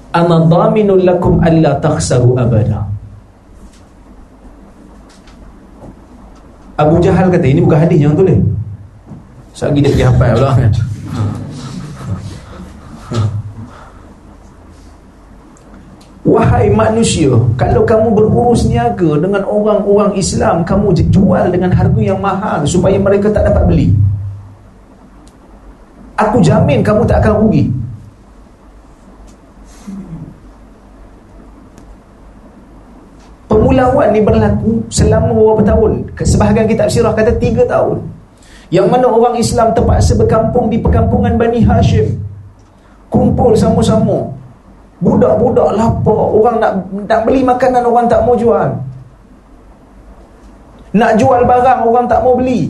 Ana dhaminun lakum alla takhsaru abada. Abu Jahal kata, ini bukan hadis yang tulis. Sagi dia pergi hafal pula kan. Wahai manusia, kalau kamu berurus niaga dengan orang-orang Islam, kamu jual dengan harga yang mahal supaya mereka tak dapat beli. Aku jamin kamu tak akan rugi. Pemulauan ni berlaku selama beberapa tahun. Sebahagian kitab sirah kata tiga tahun. Yang mana orang Islam terpaksa berkampung di perkampungan Bani Hashim. Kumpul sama-sama Budak-budak lapar Orang nak nak beli makanan Orang tak mau jual Nak jual barang Orang tak mau beli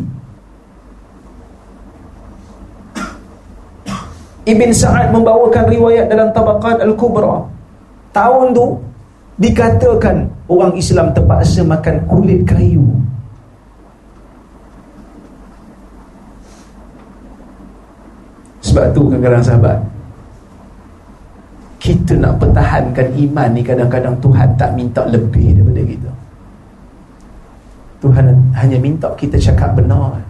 Ibn Sa'ad membawakan riwayat dalam Tabaqat Al-Kubra Tahun tu Dikatakan orang Islam terpaksa makan kulit kayu. Sebab tu kadang-kadang sahabat kita nak pertahankan iman ni kadang-kadang Tuhan tak minta lebih daripada kita. Tuhan hanya minta kita cakap benar.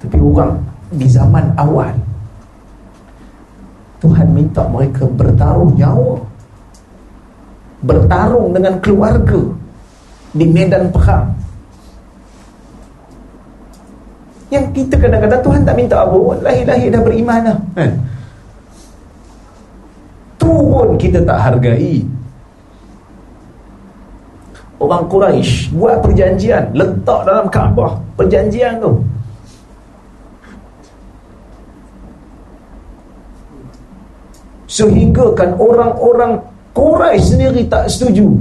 Tapi orang di zaman awal Tuhan minta mereka bertaruh nyawa bertarung dengan keluarga di medan perang. Yang kita kadang-kadang Tuhan tak minta apa lahir-lahir dah beriman lah. Kan tu pun kita tak hargai. Orang Quraisy buat perjanjian letak dalam Kaabah perjanjian tu. Sehingga kan orang-orang Quraisy sendiri tak setuju.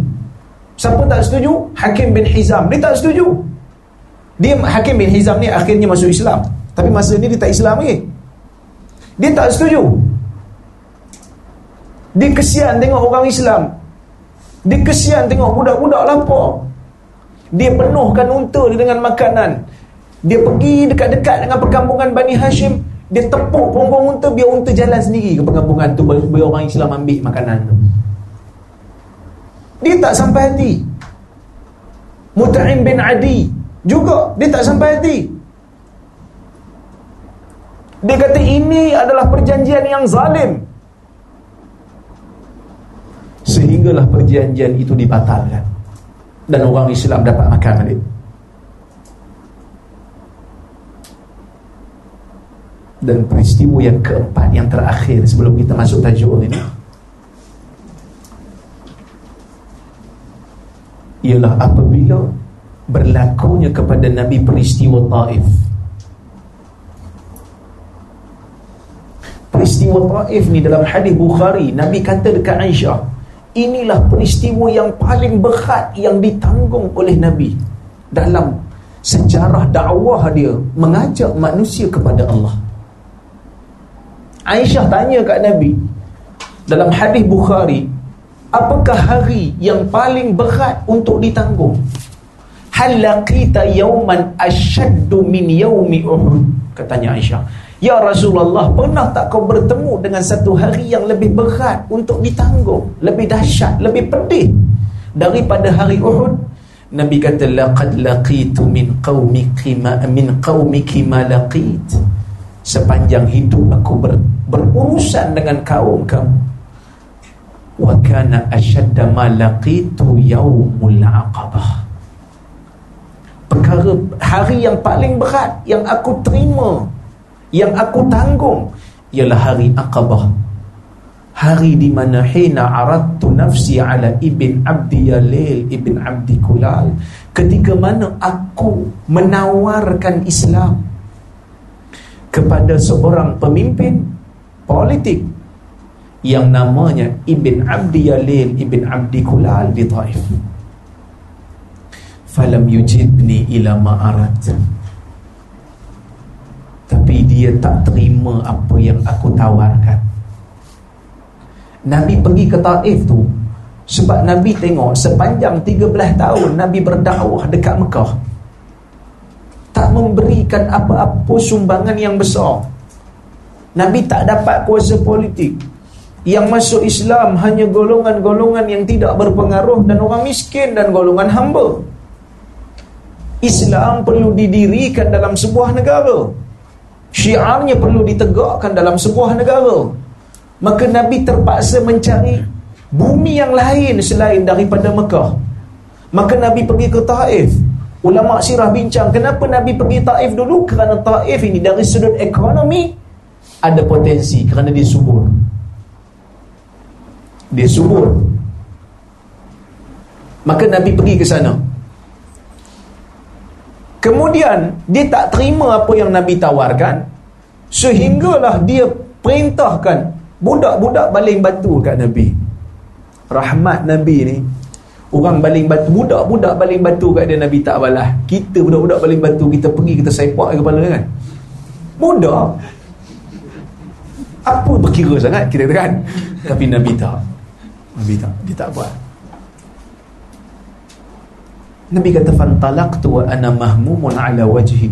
Siapa tak setuju? Hakim bin Hizam. Dia tak setuju. Dia Hakim bin Hizam ni akhirnya masuk Islam. Tapi masa ni dia tak Islam lagi. Dia tak setuju. Dia kesian tengok orang Islam. Dia kesian tengok budak-budak lapar. Dia penuhkan unta dia dengan makanan. Dia pergi dekat-dekat dengan perkampungan Bani Hashim. Dia tepuk punggung unta biar unta jalan sendiri ke perkampungan tu biar orang Islam ambil makanan tu dia tak sampai hati. Muta'im bin Adi juga dia tak sampai hati. Dia kata ini adalah perjanjian yang zalim. Sehinggalah perjanjian itu dibatalkan. Dan orang Islam dapat makan balik. Dan peristiwa yang keempat yang terakhir sebelum kita masuk tajuk ini ialah apabila berlakunya kepada Nabi peristiwa Taif peristiwa Taif ni dalam hadis Bukhari Nabi kata dekat Aisyah inilah peristiwa yang paling berat yang ditanggung oleh Nabi dalam sejarah dakwah dia mengajak manusia kepada Allah. Aisyah tanya kat Nabi dalam hadis Bukhari, apakah hari yang paling berat untuk ditanggung? Hal laqita yawman ashaddu min yawmi Uhud? Katanya Aisyah. Ya Rasulullah, pernah tak kau bertemu dengan satu hari yang lebih berat untuk ditanggung, lebih dahsyat, lebih pedih daripada hari Uhud? Nabi kata laqad laqitu min qaumiki ma min qaumiki ma laqit. Sepanjang hidup aku ber, berurusan dengan kaum kamu. Wa kana ashadda ma laqitu yaumul aqabah. Perkara hari yang paling berat yang aku terima yang aku tanggung ialah hari Aqabah hari di mana hina aradtu nafsi ala ibn abdi yalil ibn abdi kulal ketika mana aku menawarkan Islam kepada seorang pemimpin politik yang namanya Ibn Abdi Yalil Ibn Abdi Kulal di Taif. Falam yujibni ila ma'arat tapi dia tak terima apa yang aku tawarkan. Nabi pergi ke Taif tu sebab Nabi tengok sepanjang 13 tahun Nabi berdakwah dekat Mekah. Tak memberikan apa-apa sumbangan yang besar. Nabi tak dapat kuasa politik yang masuk Islam hanya golongan-golongan yang tidak berpengaruh dan orang miskin dan golongan hamba. Islam perlu didirikan dalam sebuah negara. Syiarnya perlu ditegakkan dalam sebuah negara. Maka Nabi terpaksa mencari bumi yang lain selain daripada Mekah. Maka Nabi pergi ke Taif. Ulama sirah bincang kenapa Nabi pergi Taif dulu? Kerana Taif ini dari sudut ekonomi ada potensi kerana dia subur dia subur. Maka Nabi pergi ke sana. Kemudian dia tak terima apa yang Nabi tawarkan Sehinggalah dia perintahkan Budak-budak baling batu kat Nabi. Rahmat Nabi ni Orang baling batu Budak-budak baling batu kat dia Nabi tak balas. Kita budak-budak baling batu Kita pergi kita sepak kepala kan? Budak? Apa berkira sangat kita kan? Tapi Nabi tak Nabi tak Dia tak buat Nabi kata fantalaqtu wa ana mahmumun ala wajhi.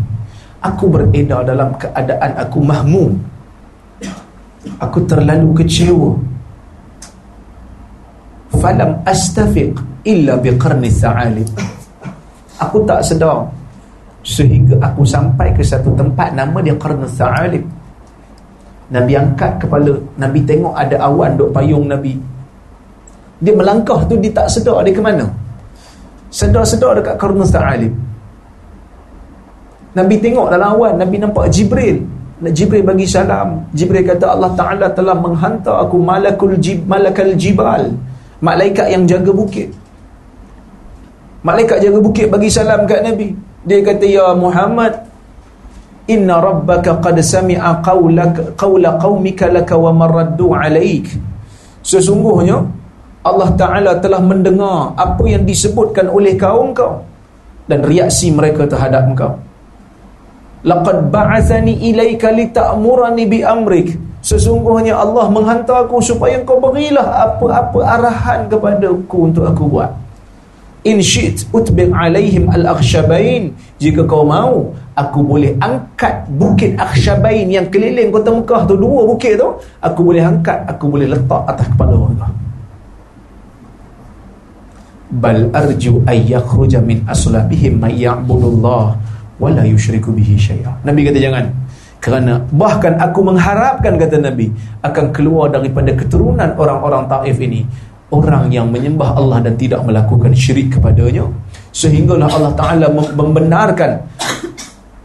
Aku beredar dalam keadaan aku mahmum. Aku terlalu kecewa. Falam astafiq illa biqarni sa'alib. Aku tak sedar sehingga aku sampai ke satu tempat nama dia Qarn Sa'alib. Nabi angkat kepala, Nabi tengok ada awan duk payung Nabi. Dia melangkah tu dia tak sedar dia ke mana? Sedar-sedar dekat Qarnus Ta'alib Nabi tengok dalam awan Nabi nampak Jibril Jibril bagi salam. Jibril kata Allah Taala telah menghantar aku malakul jib malakal jibal. Malaikat yang jaga bukit. Malaikat jaga bukit bagi salam kat Nabi. Dia kata ya Muhammad Inna rabbaka qad sami'a qawla qaumika laka wa maraddu 'alaik. Sesungguhnya Allah Taala telah mendengar apa yang disebutkan oleh kaum kau dan reaksi mereka terhadap engkau laqad ba'athani ilaika lita'murani bi amrik. Sesungguhnya Allah menghantar aku supaya kau berilah apa-apa arahan kepada aku untuk aku buat. In shit utbi' alaihim al-akhshabain. Jika kau mau aku boleh angkat bukit akhshabain yang keliling kota Mekah tu dua bukit tu aku boleh angkat aku boleh letak atas kepala mereka bal arju ay yakhruja min aslabihim may ya'budullah wala yusyriku bihi syai'a. Nabi kata jangan. Kerana bahkan aku mengharapkan kata Nabi akan keluar daripada keturunan orang-orang Taif ini orang yang menyembah Allah dan tidak melakukan syirik kepadanya sehinggalah Allah Taala membenarkan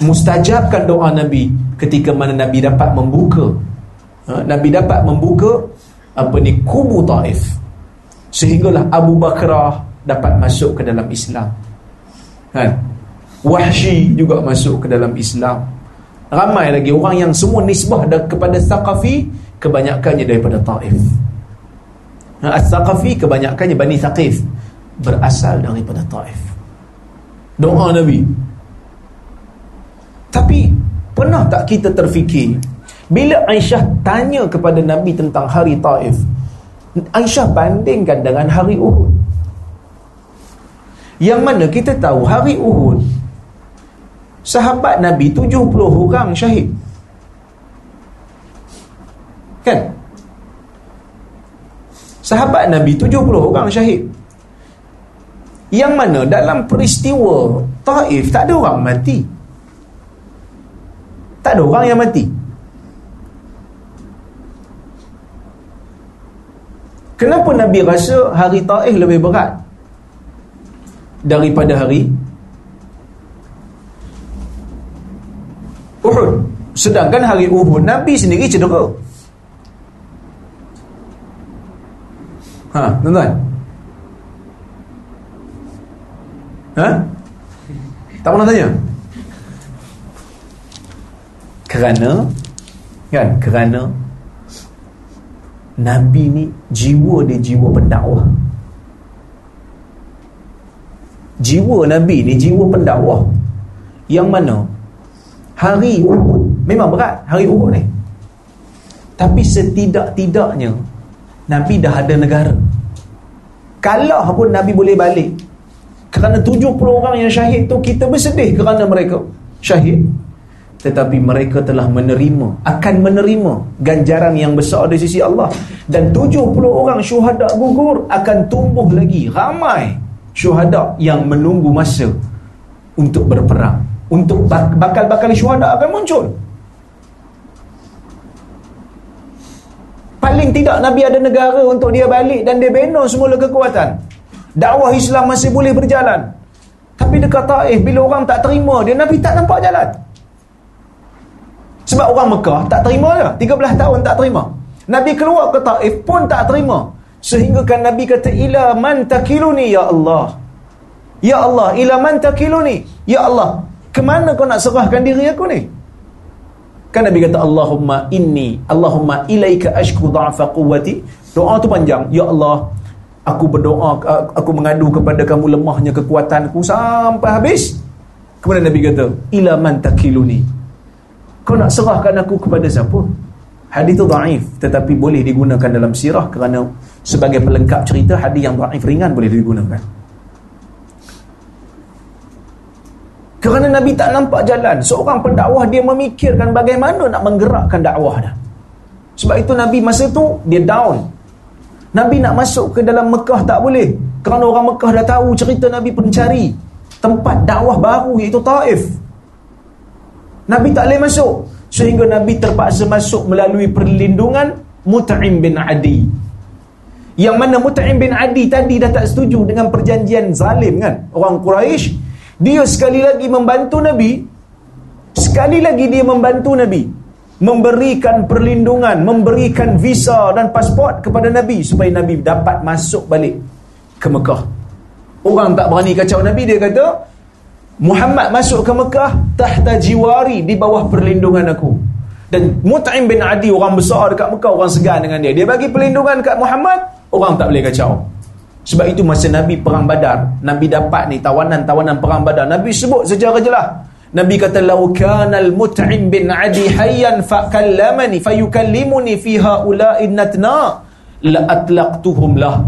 mustajabkan doa Nabi ketika mana Nabi dapat membuka ha? Nabi dapat membuka apa ni kubu Taif sehinggalah Abu Bakrah dapat masuk ke dalam Islam kan Wahsy juga masuk ke dalam Islam. Ramai lagi orang yang semua nisbah kepada Thaqafi kebanyakannya daripada Taif. Ha, As-Thaqafi kebanyakannya Bani Thaqif berasal daripada Taif. Doa Nabi. Tapi pernah tak kita terfikir bila Aisyah tanya kepada Nabi tentang hari Taif, Aisyah bandingkan dengan hari Uhud. Yang mana kita tahu hari Uhud sahabat Nabi 70 orang syahid. Kan? Sahabat Nabi 70 orang syahid. Yang mana dalam peristiwa Taif tak ada orang mati. Tak ada orang yang mati. Kenapa Nabi rasa hari Taif lebih berat daripada hari Uhud. Sedangkan hari Uhud Nabi sendiri cedera. Ha tuan-tuan. Ha? Tak pernah tanya? Kerana kan? Kerana Nabi ni jiwa dia jiwa pendakwah jiwa Nabi ni jiwa pendakwah. Yang mana? Hari Uhud. Memang berat hari Uhud ni. Tapi setidak-tidaknya Nabi dah ada negara. Kalah pun Nabi boleh balik. Kerana 70 orang yang syahid tu kita bersedih kerana mereka syahid. Tetapi mereka telah menerima akan menerima ganjaran yang besar di sisi Allah. Dan 70 orang syuhada gugur akan tumbuh lagi ramai syuhada yang menunggu masa untuk berperang. Untuk bakal-bakal syuhada akan muncul. Paling tidak Nabi ada negara untuk dia balik dan dia bina semula kekuatan. Dakwah Islam masih boleh berjalan. Tapi dekat Taif bila orang tak terima dia Nabi tak nampak jalan. Sebab orang Mekah tak terima dia 13 tahun tak terima. Nabi keluar ke Taif pun tak terima sehingga kan Nabi kata ila man takiluni ya Allah ya Allah ila man takiluni ya Allah Kemana kau nak serahkan diri aku ni? Kan Nabi kata Allahumma inni Allahumma ilaika ashku dha'fa quwwati. Doa tu panjang. Ya Allah, aku berdoa aku mengadu kepada kamu lemahnya kekuatanku sampai habis. Kemudian Nabi kata, ila man takiluni. Kau nak serahkan aku kepada siapa? Hadis tu dhaif tetapi boleh digunakan dalam sirah kerana sebagai pelengkap cerita hadis yang dhaif ringan boleh digunakan. Kerana Nabi tak nampak jalan. Seorang pendakwah dia memikirkan bagaimana nak menggerakkan dakwah dia. Sebab itu Nabi masa tu dia down. Nabi nak masuk ke dalam Mekah tak boleh. Kerana orang Mekah dah tahu cerita Nabi pencari tempat dakwah baru iaitu Taif. Nabi tak boleh masuk. Sehingga Nabi terpaksa masuk melalui perlindungan Mut'im bin Adi. Yang mana Mut'im bin Adi tadi dah tak setuju dengan perjanjian zalim kan. Orang Quraisy dia sekali lagi membantu Nabi Sekali lagi dia membantu Nabi memberikan perlindungan, memberikan visa dan pasport kepada Nabi supaya Nabi dapat masuk balik ke Mekah. Orang tak berani kacau Nabi dia kata Muhammad masuk ke Mekah tahta jiwari di bawah perlindungan aku. Dan Mut'im bin Adi orang besar dekat Mekah orang segan dengan dia. Dia bagi perlindungan kat Muhammad, orang tak boleh kacau. Sebab itu masa Nabi perang Badar, Nabi dapat ni tawanan-tawanan perang Badar. Nabi sebut secara jelas, Nabi kata lau kana al-mut'im bin adi hayyan fa kallamani fayukallimuni fi haula'i natna la atlaqtuhum lah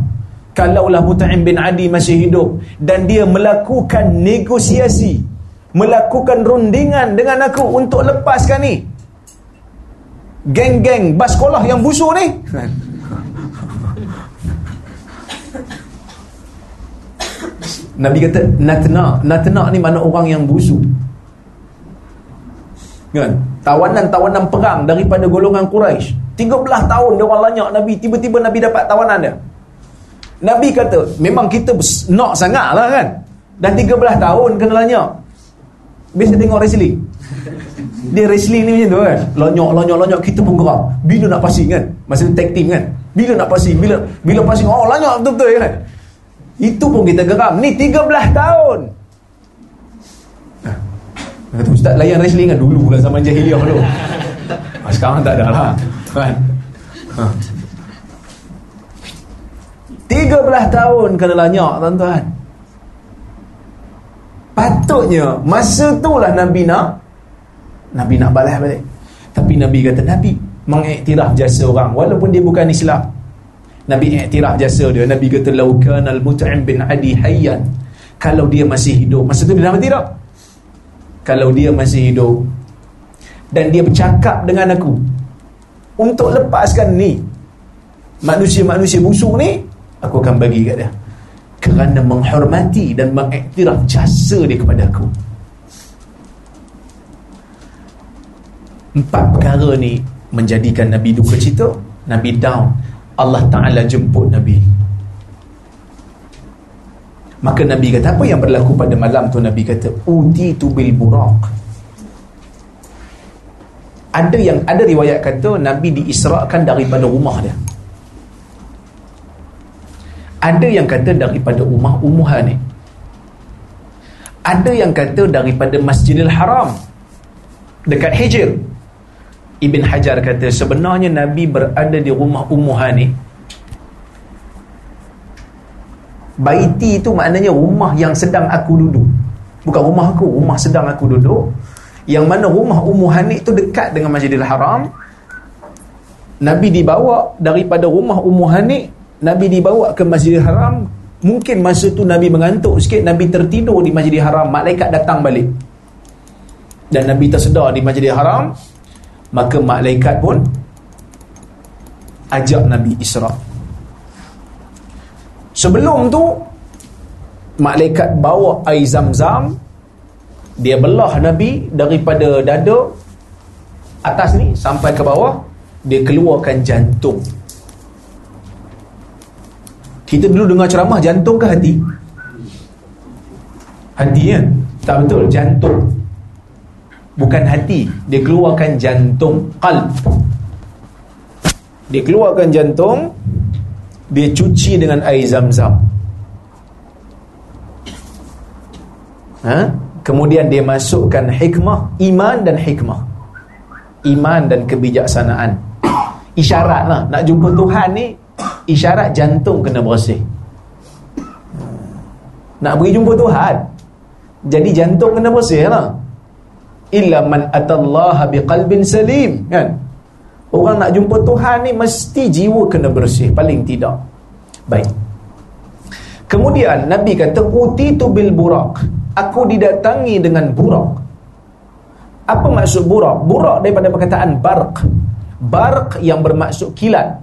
kalaulah mut'im bin adi masih hidup dan dia melakukan negosiasi melakukan rundingan dengan aku untuk lepaskan ni geng-geng bas sekolah yang busuk ni Nabi kata natna natna ni mana orang yang busuk. Kan? Tawanan-tawanan perang daripada golongan Quraisy. 13 tahun dia orang lanyak Nabi tiba-tiba Nabi dapat tawanan dia. Nabi kata memang kita nak sangat lah kan? Dan 13 tahun kena lanyak. Biasa tengok wrestling dia wrestling ni macam tu kan? Lonyok lonyok lonyok kita pun gerak bila nak passing kan? Masa tag team kan? Bila nak passing? Bila bila passing? Oh lonyok betul-betul kan itu pun kita geram ni 13 tahun Kata ustaz layan wrestling kan dulu lah zaman jahiliah dulu. Ha, sekarang tak ada lah. Kan? Ha. 13 tahun kena lanyak tuan-tuan. Patutnya masa tu lah Nabi nak Nabi nak balas balik. Tapi Nabi kata Nabi mengiktiraf jasa orang walaupun dia bukan Islam. Nabi iktiraf jasa dia. Nabi kata laukan al-mut'im bin adi hayyan. Kalau dia masih hidup. Masa tu dia dah mati tak? kalau dia masih hidup dan dia bercakap dengan aku untuk lepaskan ni manusia-manusia busuk ni aku akan bagi kat dia kerana menghormati dan mengiktiraf jasa dia kepada aku empat perkara ni menjadikan Nabi duka cita Nabi down Allah Ta'ala jemput Nabi Maka Nabi kata apa yang berlaku pada malam tu Nabi kata uti tu bil buraq. Ada yang ada riwayat kata Nabi diisrakan daripada rumah dia. Ada yang kata daripada rumah Ummu Hani. Ada yang kata daripada Masjidil Haram dekat Hijr. Ibn Hajar kata sebenarnya Nabi berada di rumah Ummu Hani Baiti itu maknanya rumah yang sedang aku duduk. Bukan rumah aku, rumah sedang aku duduk. Yang mana rumah Ummu Hanif tu dekat dengan Masjidil Haram. Nabi dibawa daripada rumah Ummu Hanif, Nabi dibawa ke Masjidil Haram. Mungkin masa tu Nabi mengantuk sikit, Nabi tertidur di Masjidil Haram, malaikat datang balik. Dan Nabi tersedar di Masjidil Haram, maka malaikat pun ajak Nabi Isra' Sebelum tu malaikat bawa air zam-zam dia belah Nabi daripada dada atas ni sampai ke bawah dia keluarkan jantung. Kita dulu dengar ceramah jantung ke hati? Hati kan tak betul jantung bukan hati. Dia keluarkan jantung qalb. Dia keluarkan jantung dia cuci dengan air zam-zam. Ha? kemudian dia masukkan hikmah iman dan hikmah. Iman dan kebijaksanaan. Isyarat lah nak jumpa Tuhan ni isyarat jantung kena bersih. Nak pergi jumpa Tuhan jadi jantung kena bersih lah illa man atallaha biqalbin salim kan Orang nak jumpa Tuhan ni mesti jiwa kena bersih paling tidak. Baik. Kemudian Nabi kata utitu bil burak. Aku didatangi dengan burak. Apa maksud burak? Burak daripada perkataan barq. Barq yang bermaksud kilat.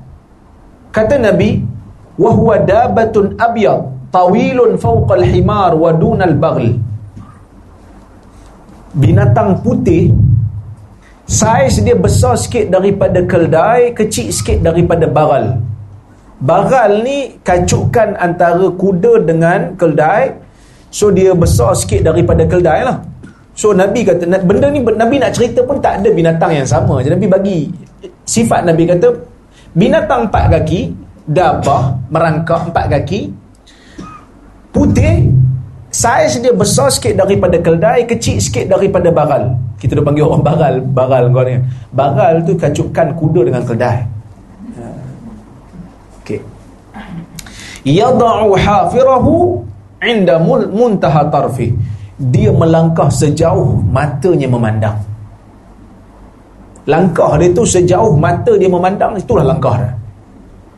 Kata Nabi, wa huwa dabatun abyad tawilun fawqa al-himar wa dunal baghl. Binatang putih Saiz dia besar sikit daripada keldai, kecil sikit daripada baral. Baral ni kacukan antara kuda dengan keldai. So dia besar sikit daripada keldai lah. So Nabi kata benda ni Nabi nak cerita pun tak ada binatang yang sama je Nabi bagi sifat Nabi kata binatang empat kaki dabah merangkak empat kaki putih saiz dia besar sikit daripada keldai kecil sikit daripada baral. Kita dah panggil orang baral baral kau ni. Baral tu kacukan kuda dengan keldai okey. Yad'u hafirahu inda muntaha tarfi. Dia melangkah sejauh matanya memandang. Langkah dia tu sejauh mata dia memandang itulah langkah dia.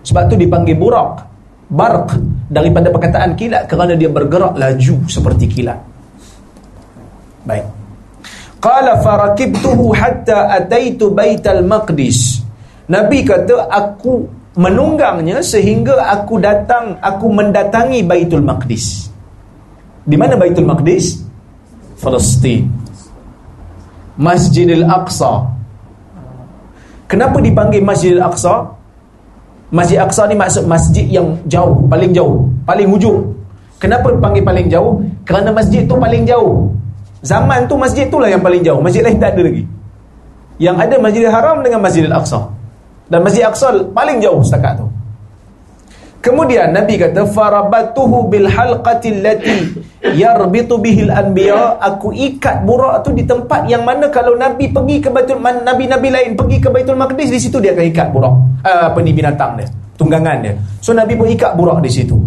Sebab tu dipanggil burak barq daripada perkataan kilat kerana dia bergerak laju seperti kilat. Baik. Qala farakibtuhu hatta ataitu baital maqdis. Nabi kata aku menunggangnya sehingga aku datang aku mendatangi baitul maqdis. Di mana baitul maqdis? Palestin Masjidil Aqsa. Kenapa dipanggil Masjidil Aqsa? Masjid Aqsa ni maksud masjid yang jauh, paling jauh, paling hujung. Kenapa dipanggil paling jauh? Kerana masjid tu paling jauh. Zaman tu masjid tu lah yang paling jauh. Masjid lain tak ada lagi. Yang ada Masjidil Haram dengan Masjidil Aqsa. Dan Masjid Aqsa paling jauh setakat tu. Kemudian Nabi kata bil halqati allati yarbitu bihil anbiya. Aku ikat burak tu di tempat yang mana kalau Nabi pergi ke Baitul Nabi-nabi lain pergi ke Baitul Maqdis di situ dia akan ikat burak. Uh, apa ni binatang dia? Tunggangan dia. So Nabi pun ikat burak di situ.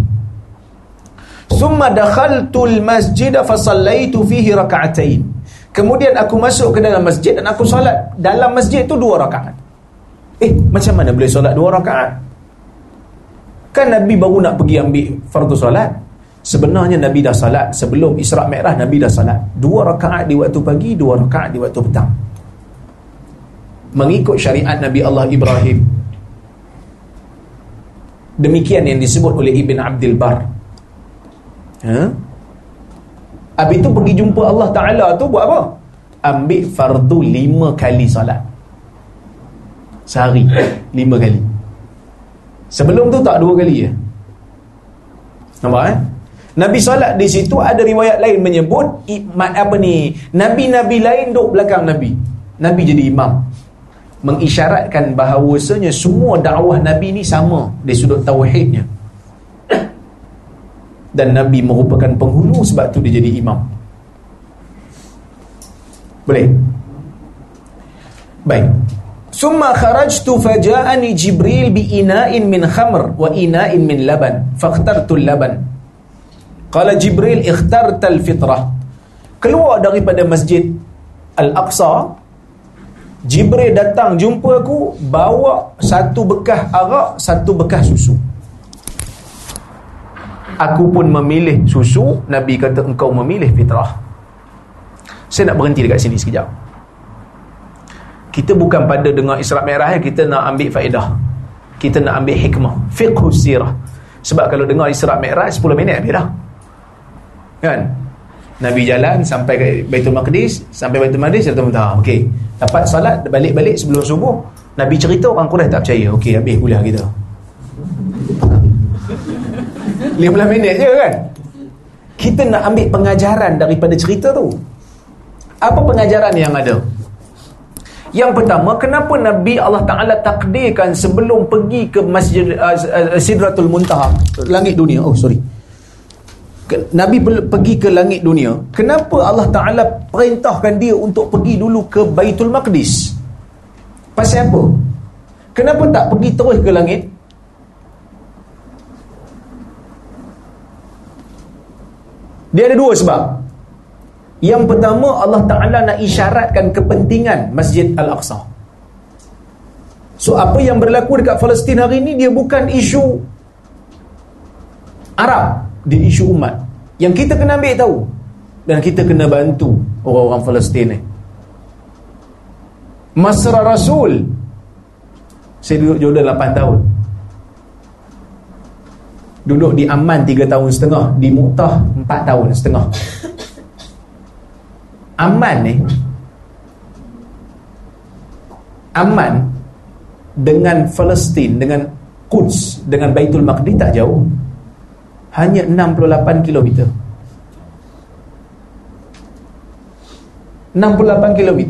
Summa dakhaltul masjid fa sallaitu fihi raka'atain kemudian aku masuk ke dalam masjid dan aku solat dalam masjid tu dua rakaat. Eh macam mana boleh solat dua rakaat? Kan Nabi baru nak pergi ambil fardu solat. Sebenarnya Nabi dah salat sebelum Isra' Mi'raj Nabi dah salat. Dua rakaat di waktu pagi, dua rakaat di waktu petang. Mengikut syariat Nabi Allah Ibrahim. Demikian yang disebut oleh Ibn Abdul Bar. Ha? Habis itu pergi jumpa Allah Ta'ala tu buat apa? Ambil fardu lima kali salat. Sehari. Lima kali. Sebelum tu tak dua kali ya. Nampak eh? Nabi solat di situ ada riwayat lain menyebut apa ni? Nabi-nabi lain duduk belakang Nabi. Nabi jadi imam. Mengisyaratkan bahawasanya semua dakwah Nabi ni sama dari sudut tauhidnya. Dan Nabi merupakan penghulu sebab tu dia jadi imam. Boleh? Baik. Faja'ani Jibril bi ina'in min khamr wa ina'in min laban fakhtartu laban Qala Jibril ikhtarta al-fitrah. Keluar daripada masjid Al-Aqsa Jibril datang jumpa aku Bawa satu bekas arak Satu bekas susu. Aku pun memilih susu. Nabi kata engkau memilih fitrah. Saya nak berhenti dekat sini sekejap. Kita bukan pada dengar Isra' Mi'raj kita nak ambil faedah. Kita nak ambil hikmah. Fiqh sirah. Sebab kalau dengar Isra' Mi'raj 10 minit habis dah kan? Nabi jalan sampai ke Baitul Maqdis sampai Baitul Maqdis dia tahu okey. Dapat salat balik-balik sebelum subuh. Nabi cerita orang Quraisy tak percaya. Okey habis kuliah kita. 15 minit je kan? Kita nak ambil pengajaran daripada cerita tu. Apa pengajaran yang ada? Yang pertama, kenapa Nabi Allah Ta'ala takdirkan sebelum pergi ke Masjid uh, uh, Sidratul Muntaha, langit dunia. Oh, sorry. Nabi pergi ke langit dunia. Kenapa Allah Ta'ala perintahkan dia untuk pergi dulu ke Baitul Maqdis? Pasal apa? Kenapa tak pergi terus ke langit? Dia ada dua sebab. Yang pertama Allah Ta'ala nak isyaratkan kepentingan Masjid Al-Aqsa So apa yang berlaku dekat Palestin hari ini Dia bukan isu Arab Dia isu umat. Yang kita kena ambil tahu. Dan kita kena bantu orang-orang Palestin ni. Masra Rasul. Saya duduk Jordan 8 tahun. Duduk di Aman 3 tahun setengah. Di Muqtah 4 tahun setengah. Aman ni aman dengan Palestin dengan Quds dengan Baitul Maqdis tak jauh hanya 68 km 68 km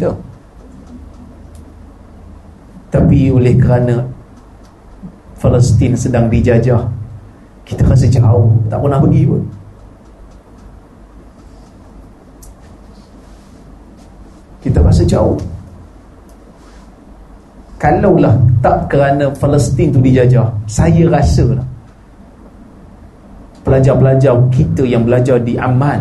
tapi oleh kerana Palestin sedang dijajah kita rasa jauh tak pernah pergi pun. Kita rasa jauh. Kalaulah tak kerana Palestin tu dijajah saya rasa lah pelajar-pelajar kita yang belajar di Amman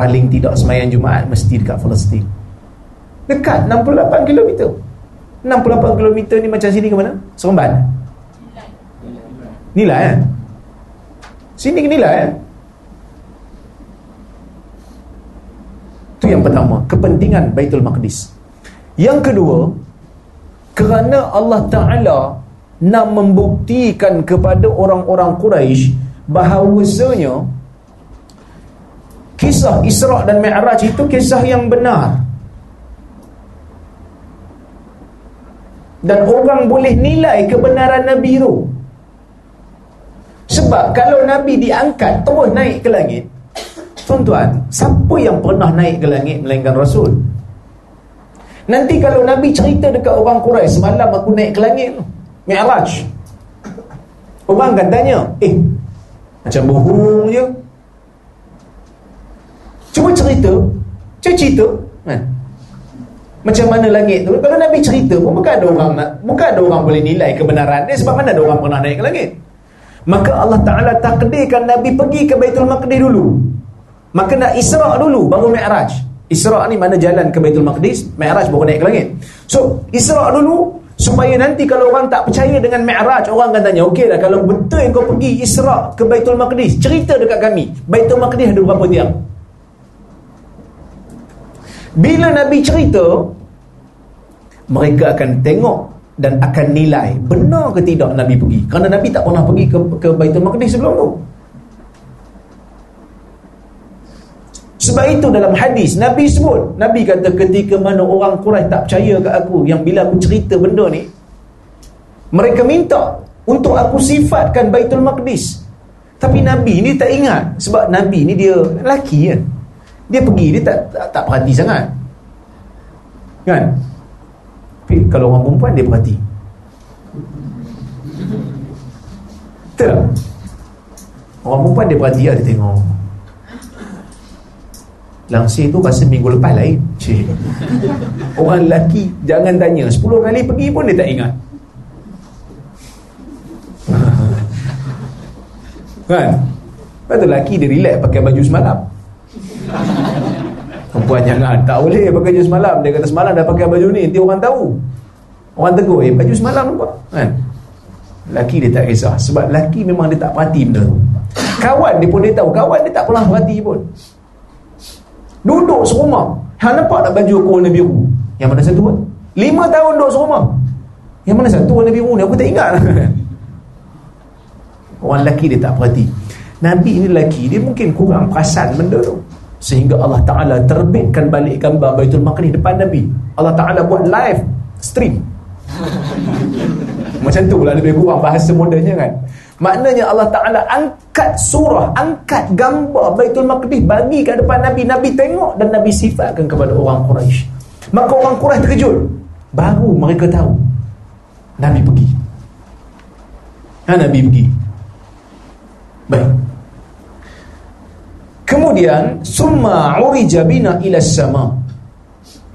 paling tidak semayang Jumaat mesti dekat Palestin dekat 68 km 68 km ni macam sini ke mana? Seremban nilai kan? sini ke nilai kan? itu yang pertama kepentingan Baitul Maqdis yang kedua, kerana Allah Ta'ala nak membuktikan kepada orang-orang Quraisy bahawasanya kisah Isra' dan Mi'raj itu kisah yang benar. Dan orang boleh nilai kebenaran Nabi itu. Sebab kalau Nabi diangkat terus naik ke langit, tuan-tuan, siapa yang pernah naik ke langit melainkan Rasul? Nanti kalau Nabi cerita dekat orang Quraisy semalam aku naik ke langit tu. Mi'raj. Orang akan tanya, "Eh, macam bohong je." Cuba cerita, cuba cerita, kan? Macam mana langit tu? Kalau Nabi cerita pun bukan ada orang nak, bukan ada orang boleh nilai kebenaran dia sebab mana ada orang pernah naik ke langit. Maka Allah Taala takdirkan Nabi pergi ke Baitul Maqdis dulu. Maka nak Isra dulu baru Mi'raj. Isra' ni mana jalan ke Baitul Maqdis Mi'raj baru naik ke langit So Isra' dulu Supaya nanti kalau orang tak percaya dengan Mi'raj Orang akan tanya Okey lah kalau betul kau pergi Isra' ke Baitul Maqdis Cerita dekat kami. Baitul Maqdis ada berapa tiang? Bila Nabi cerita Mereka akan tengok Dan akan nilai Benar ke tidak Nabi pergi. Kerana Nabi tak pernah pergi ke, ke Baitul Maqdis sebelum tu Sebab itu dalam hadis Nabi sebut Nabi kata ketika mana orang Quraisy tak percaya ke aku Yang bila aku cerita benda ni Mereka minta Untuk aku sifatkan Baitul Maqdis. Tapi Nabi ni tak ingat Sebab Nabi ni dia lelaki kan Dia pergi dia tak, tak, tak perhati sangat. Kan? Tapi kalau orang perempuan dia perhati. Betul Orang perempuan dia perhati lah dia tengok Langsir tu rasa minggu lepas lain. Cik. Orang lelaki Jangan tanya. 10 kali pergi pun dia tak ingat. Kan? Lepas tu lelaki dia relax pakai baju semalam. Perempuan jangan. Tak boleh pakai baju semalam. Dia kata semalam dah pakai baju ni Nanti orang tahu. Orang tegur Eh baju semalam nampak Kan? Lelaki dia tak kisah. Sebab lelaki memang dia tak perhati benda tu. Kawan dia pun dia tahu. Kawan dia tak pernah perhati pun Duduk serumah. Hang nampak tak baju aku warna biru? Yang mana satu kan Lima tahun duduk serumah. Yang mana satu warna biru ni? Aku tak ingat. Orang lelaki dia tak perhati. Nabi ni lelaki Dia mungkin kurang perasan benda tu. Sehingga Allah Ta'ala terbitkan balik gambar Baitul Maqdis depan Nabi. Allah Ta'ala buat live stream. Macam tu lah lebih kurang bahasa modennya kan Maknanya Allah Ta'ala angkat surah, angkat gambar Baitul Maqdis bagi ke depan Nabi. Nabi tengok dan Nabi sifatkan kepada orang Quraisy. Maka orang Quraisy terkejut. Baru mereka tahu. Nabi pergi. Ha, Nabi pergi. Baik. Kemudian, Summa urija bina ila sama.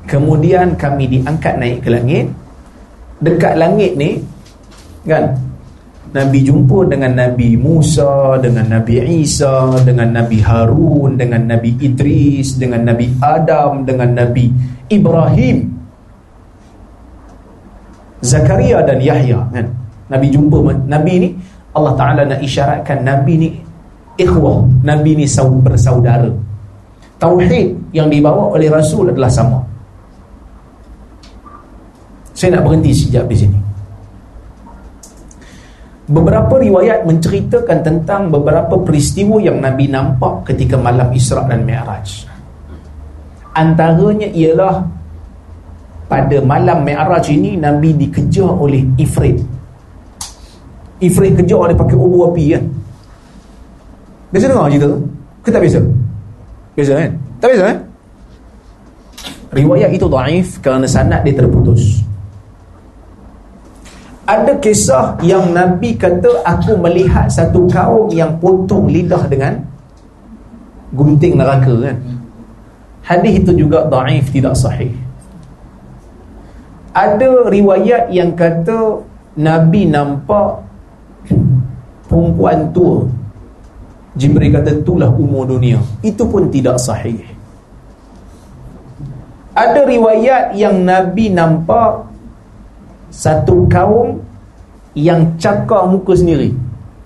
Kemudian kami diangkat naik ke langit. Dekat langit ni, kan, Nabi jumpa dengan Nabi Musa, dengan Nabi Isa, dengan Nabi Harun, dengan Nabi Idris, dengan Nabi Adam, dengan Nabi Ibrahim. Zakaria dan Yahya kan. Nabi jumpa Nabi ni Allah Taala nak isyaratkan Nabi ni ikhwah, Nabi ni bersaudara. Tauhid yang dibawa oleh Rasul adalah sama. Saya nak berhenti sekejap di sini. Beberapa riwayat menceritakan tentang beberapa peristiwa yang Nabi nampak ketika malam Isra' dan Mi'raj. Antaranya ialah pada malam Mi'raj ini Nabi dikejar oleh Ifrit. Ifrit kejar oleh pakai obor api kan. Biasa dengar cerita tu? Ke tak biasa? Biasa kan? Tak biasa kan? riwayat itu daif kerana sanad dia terputus ada kisah yang Nabi kata aku melihat satu kaum yang potong lidah dengan gunting neraka kan? Hadis itu juga daif tidak sahih. Ada riwayat yang kata Nabi nampak perempuan tua. Jibril kata itulah umur dunia. Itu pun tidak sahih. Ada riwayat yang Nabi nampak satu kaum yang cakar muka sendiri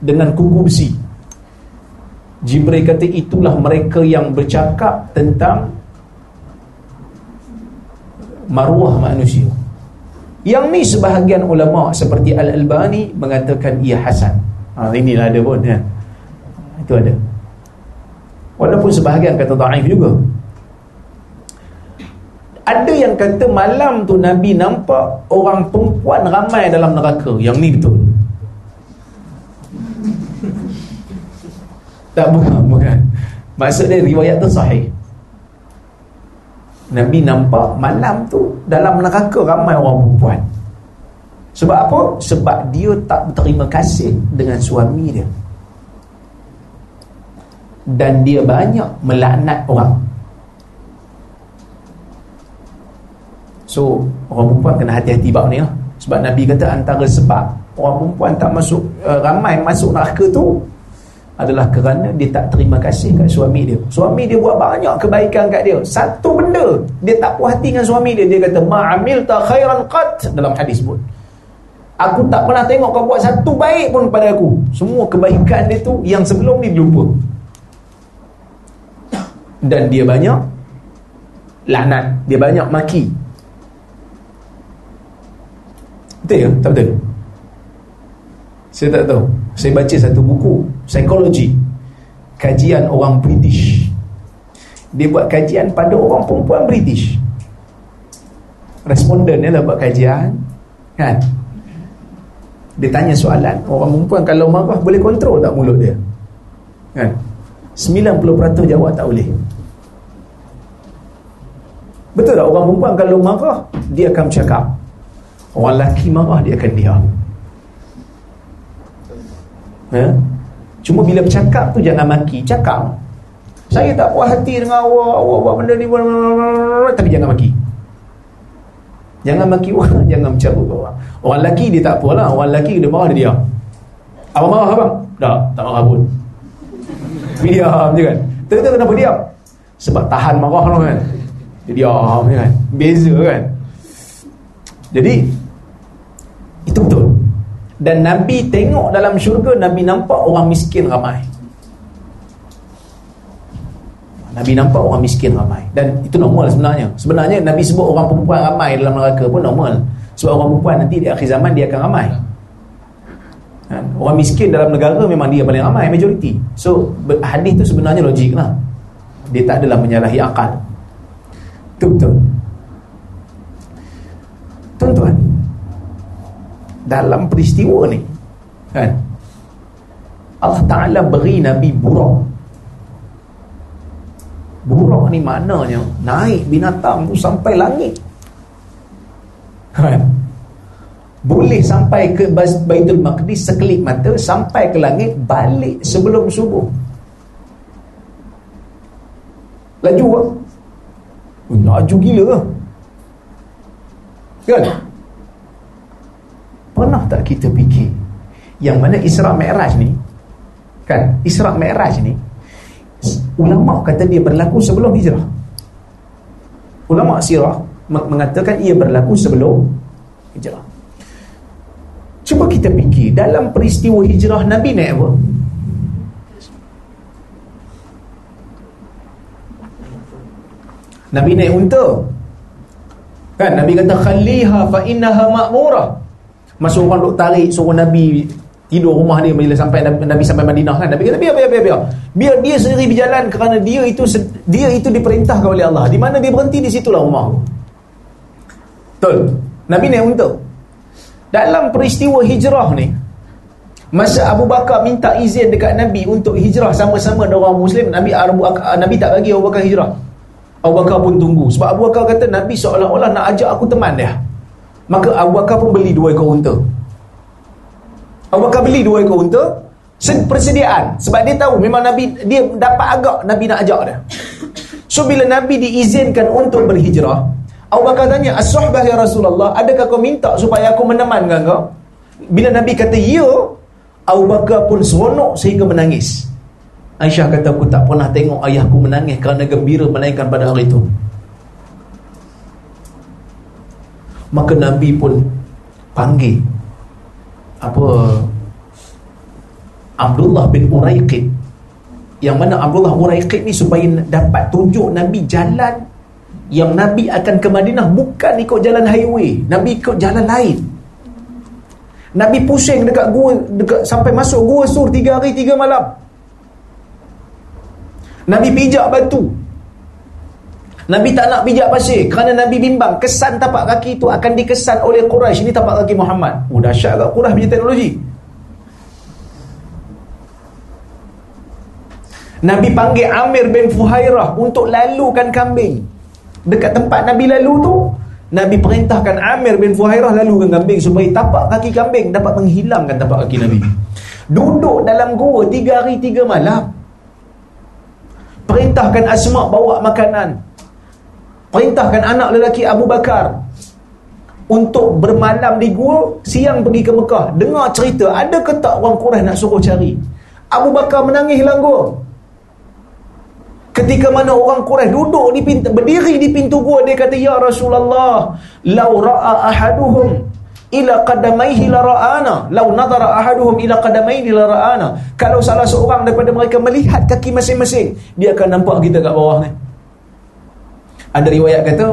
dengan kuku besi. Jibril kata itulah mereka yang bercakap tentang maruah manusia. Yang ni sebahagian ulama seperti Al-Albani mengatakan ia hasan. Ha, inilah ada pun ya. itu ada. Walaupun sebahagian kata da'if juga ada yang kata malam tu Nabi nampak orang perempuan ramai dalam neraka. Yang ni betul. Tak bukan, bukan. Maksud dia riwayat tu sahih. Nabi nampak malam tu dalam neraka ramai orang perempuan. Sebab apa? Sebab dia tak berterima kasih dengan suami dia. Dan dia banyak melaknat orang. So orang perempuan kena hati-hati bab ni lah. Sebab Nabi kata antara sebab Orang perempuan tak masuk uh, Ramai masuk neraka tu Adalah kerana dia tak terima kasih kat suami dia. Suami dia buat banyak kebaikan kat dia. Satu benda Dia tak puas hati dengan suami dia Dia kata Ma'amil ta khairan qat Dalam hadis pun Aku tak pernah tengok kau buat satu baik pun pada aku. Semua kebaikan dia tu Yang sebelum ni lupa Dan dia banyak Laknat Dia banyak maki Betul ya? Tak betul? Saya tak tahu. Saya baca satu buku Psikologi Kajian orang British. Dia buat kajian pada orang perempuan British. Responden dia lah buat kajian Kan? Dia tanya soalan. Orang perempuan kalau marah Boleh kontrol tak mulut dia? Kan? 90% jawab tak boleh. Betul tak orang perempuan kalau marah Dia akan bercakap Orang lelaki marah dia akan diam. Ha? Cuma bila bercakap tu jangan maki Cakap. Saya tak puas hati dengan awak. Awak buat benda ni Tapi jangan maki. Jangan maki orang Jangan mencarut orang. Orang lelaki dia tak apa lah. Orang lelaki dia marah dia diam. Abang marah abang? Tak, tak marah pun. Diam je kan. Tengok-tengok kenapa diam? Sebab tahan marah tu kan. Dia diam je kan. Beza kan. Jadi. Dan Nabi tengok dalam syurga Nabi nampak orang miskin ramai. Nabi nampak orang miskin ramai dan itu normal sebenarnya. Sebenarnya Nabi sebut orang perempuan ramai dalam neraka pun normal. Sebab orang perempuan nanti di akhir zaman dia akan ramai. Kan? Orang miskin dalam negara memang dia paling ramai majoriti. So hadis tu sebenarnya logik lah. Dia tak adalah menyalahi akal. Itu betul. Tuan-tuan, dalam peristiwa ni kan? Allah Ta'ala beri Nabi buruk buruk ni maknanya naik binatang tu sampai langit. Kan? Boleh sampai ke Baitul Maqdis sekelip mata sampai ke langit balik sebelum subuh. Laju lah laju gila kan Pernah tak kita fikir Yang mana Isra' Mi'raj ni Kan? Isra' Mi'raj ni Ulama' kata dia berlaku sebelum hijrah. Ulama' sirah Mengatakan ia berlaku sebelum Hijrah. Cuba kita fikir Dalam peristiwa hijrah Nabi naik apa? Nabi naik unta. Kan? Nabi kata khaliha fa innaha ma'murah Masa orang duk tarik suruh Nabi tidur rumah dia bila sampai Nabi, sampai Madinah kan. Nabi kata biar biar biar biar. Biar dia sendiri berjalan kerana dia itu dia itu diperintahkan oleh Allah. Di mana dia berhenti di situlah rumah. Betul. Nabi naik unta. Dalam peristiwa hijrah ni Masa Abu Bakar minta izin dekat Nabi untuk hijrah sama-sama dengan orang Muslim, Nabi Abu Nabi tak bagi Abu Bakar hijrah. Abu Bakar pun tunggu sebab Abu Bakar kata Nabi seolah-olah nak ajak aku teman dia maka Abu Bakar pun beli dua ekor unta? Abu Bakar beli dua ekor unta? Persediaan. Sebab dia tahu memang Nabi dia dapat agak Nabi nak ajak dia. So bila Nabi diizinkan untuk berhijrah Abu Bakar tanya as-suhbah ya Rasulullah adakah kau minta supaya aku menemankan kau? Bila Nabi kata ya Abu Bakar pun seronok sehingga menangis. Aisyah kata aku tak pernah tengok ayahku menangis kerana gembira melainkan pada hari itu. Maka Nabi pun panggil apa Abdullah bin Uraiqid yang mana Abdullah Uraiqid ni supaya dapat tunjuk Nabi jalan yang Nabi akan ke Madinah bukan ikut jalan highway. Nabi ikut jalan lain. Nabi pusing dekat gua dekat sampai masuk gua sur 3 hari 3 malam. Nabi pijak batu Nabi tak nak pijak pasir kerana Nabi bimbang kesan tapak kaki itu akan dikesan oleh Quraisy ini tapak kaki Muhammad. Oh dahsyat kat Quraisy punya teknologi. Nabi panggil Amir bin Fuhairah untuk lalukan kambing. Dekat tempat Nabi lalu tu, Nabi perintahkan Amir bin Fuhairah lalukan kambing supaya tapak kaki kambing dapat menghilangkan tapak kaki Nabi. Duduk dalam gua tiga hari tiga malam perintahkan Asma bawa makanan perintahkan anak lelaki Abu Bakar untuk bermalam di gua siang pergi ke Mekah. Dengar cerita ada ke tak orang Quraisy nak suruh cari? Abu Bakar menangis gua ketika mana orang Quraisy duduk di pintu berdiri di pintu gua dia kata ya Rasulullah lau ra'a ahaduhum ila qadamaihi la ra'ana. Law nadara ahaduhum ila qadamaihi la ra'ana. Kalau salah seorang daripada mereka melihat kaki masing-masing dia akan nampak kita kat bawah ni ada riwayat kata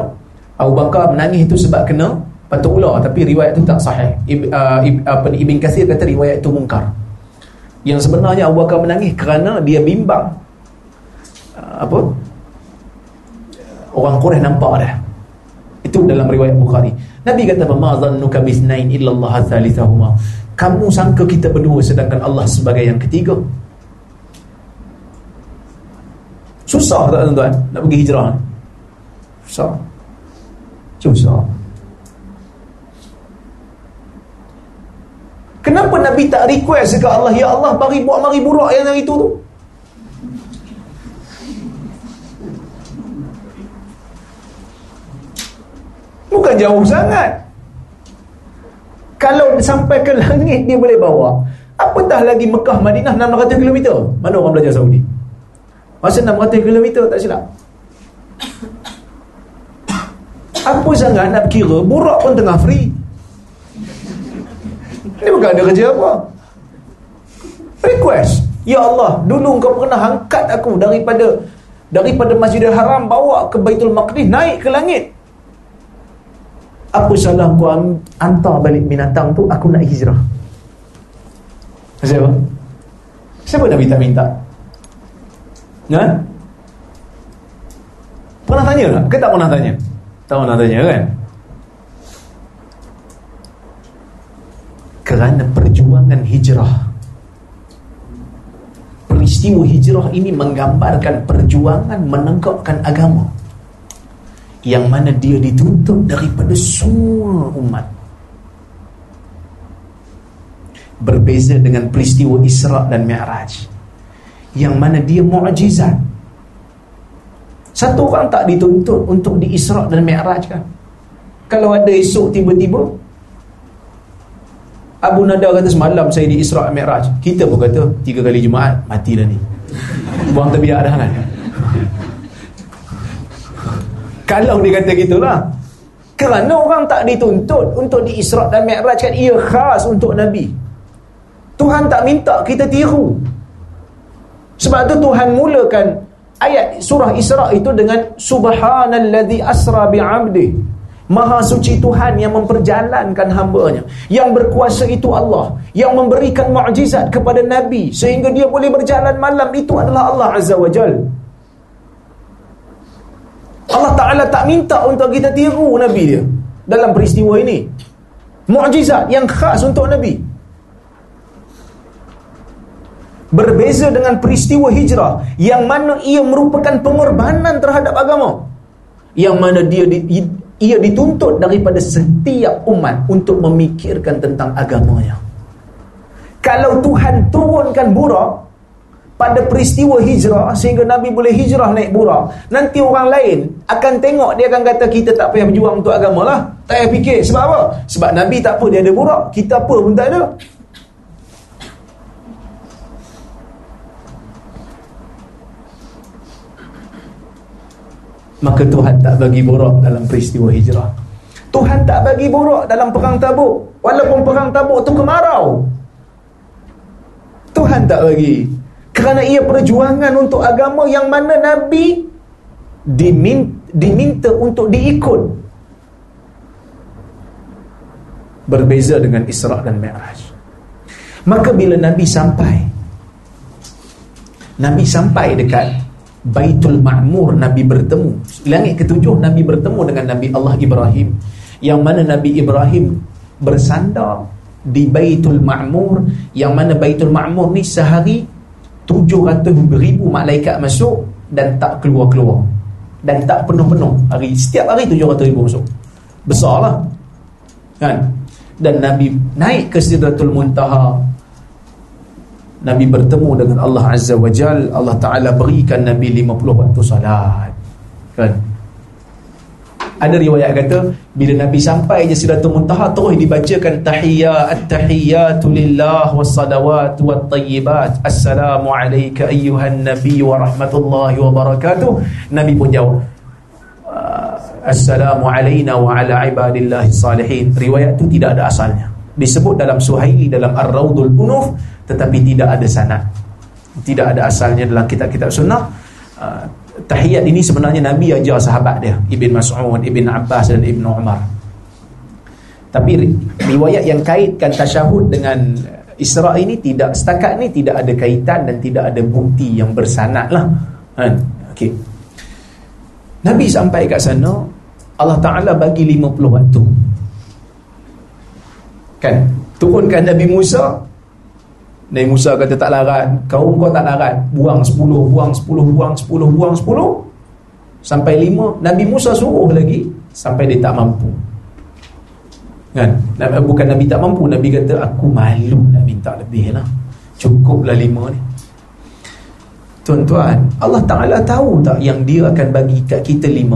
Abu Bakar menangis itu sebab kena patut ular tapi riwayat itu tak sahih Ib, uh, Ib, apa Ibn Kathir kata riwayat itu mungkar yang sebenarnya Abu Bakar menangis kerana dia bimbang uh, apa orang Quraisy nampak dah itu dalam riwayat Bukhari Nabi kata ma dhannuka bisnain illa Allah thalithahuma. Kamu sangka kita berdua sedangkan Allah sebagai yang ketiga. Susah tak tuan-tuan nak pergi hijrah ni? Susah. Susah. Kenapa Nabi tak request dekat Allah Ya Allah bagi buat mari buruk yang itu tu Bukan jauh sangat. Kalau sampai ke langit dia boleh bawa. Apatah lagi Mekah Madinah 600 km. Mana orang belajar Saudi? Masa 600 km tak silap. Apa sangat nak kira Burak pun tengah free Ini bukan ada kerja apa Request Ya Allah Dulu kau pernah angkat aku Daripada Daripada Masjidil Haram Bawa ke Baitul Maqdis Naik ke langit apa salah aku hantar balik binatang tu aku nak hijrah siapa? siapa Nabi tak minta? Ha? pernah tanya tak? ke tak pernah tanya? Tak pernah tanya kan? kerana perjuangan hijrah peristiwa hijrah ini menggambarkan perjuangan menegakkan agama yang mana dia dituntut daripada semua umat berbeza dengan peristiwa Isra' dan Mi'raj yang mana dia mu'jizat satu orang tak dituntut untuk di Isra' dan Mi'raj kan kalau ada esok tiba-tiba Abu Nada kata semalam saya di Isra' dan Mi'raj kita pun kata tiga kali Jumaat mati dah ni buang terbiak dah kan kalau dia kata gitulah. Kerana orang tak dituntut untuk di Isra' dan Mi'raj kan ia khas untuk Nabi. Tuhan tak minta kita tiru. Sebab tu Tuhan mulakan ayat surah Isra' itu dengan Subhanalladzi asra bi'abdi. Maha suci Tuhan yang memperjalankan hambanya. Yang berkuasa itu Allah. Yang memberikan mukjizat kepada Nabi Sehingga dia boleh berjalan malam. Itu adalah Allah Azza wa Jalla Allah Ta'ala tak minta untuk kita tiru Nabi dia dalam peristiwa ini. Mu'jizat yang khas untuk Nabi berbeza dengan peristiwa hijrah yang mana ia merupakan pengorbanan terhadap agama yang mana dia di, ia dituntut daripada setiap umat untuk memikirkan tentang agamanya. Kalau Tuhan turunkan burak pada peristiwa hijrah sehingga Nabi boleh hijrah naik burak, nanti orang lain akan tengok dia akan kata kita tak payah berjuang untuk agama lah. Tak payah fikir. Sebab apa? Sebab Nabi tak apa dia ada burak, kita apa pun tak ada. Maka Tuhan tak bagi borak dalam peristiwa hijrah. Tuhan tak bagi borak dalam perang tabuk. Walaupun perang tabuk tu kemarau. Tuhan tak bagi. Kerana ia perjuangan untuk agama yang mana Nabi diminta, diminta untuk diikut. Berbeza dengan Isra' dan Mi'raj. Maka bila Nabi sampai, Nabi sampai dekat Baitul Ma'mur Nabi bertemu Langit ketujuh Nabi bertemu dengan Nabi Allah Ibrahim. Yang mana Nabi Ibrahim bersandar Di Baitul Ma'mur. Yang mana Baitul Ma'mur ni sehari 700 ribu malaikat masuk Dan tak keluar-keluar. Dan tak penuh-penuh. Hari Setiap hari 700 ribu masuk. Besarlah. Kan? Dan Nabi naik ke Sidratul Muntaha. Nabi bertemu dengan Allah Azza wa Jal. Allah Ta'ala berikan Nabi 50 waktu salat Kan? Ada riwayat kata bila Nabi sampai je Sidratul Muntaha terus dibacakan tahiyyat at-tahiyyatu lillah was-salawatu wat-tayyibat assalamu alayka ayyuhan nabiy wa rahmatullahi wa barakatuh. Nabi pun jawab ah, assalamu alayna wa ala ibadillahi salihin riwayat tu tidak ada asalnya. Disebut dalam Suhaili dalam Ar-Raudul Unuf tetapi tidak ada sanad. Tidak ada asalnya dalam kitab-kitab sunnah. Uh, tahiyat ini sebenarnya Nabi ajar sahabat dia Ibn Mas'ud, Ibn Abbas dan Ibn Umar tapi riwayat yang kaitkan tasyahud dengan Isra ini tidak setakat ni tidak ada kaitan dan tidak ada bukti yang bersanad lah kan? okay. Nabi sampai kat sana Allah Ta'ala bagi 50 waktu kan turunkan Nabi Musa Nabi Musa kata tak larat. Kaum kau tak larat. Buang 10 buang 10 buang 10 buang 10 sampai 5 Nabi Musa suruh lagi sampai dia tak mampu. Kan? Bukan Nabi tak mampu Nabi kata aku malu nak minta lebih lah. Cukuplah 5 ni. Tuan-tuan Allah Ta'ala tahu tak yang dia akan bagi kat kita 5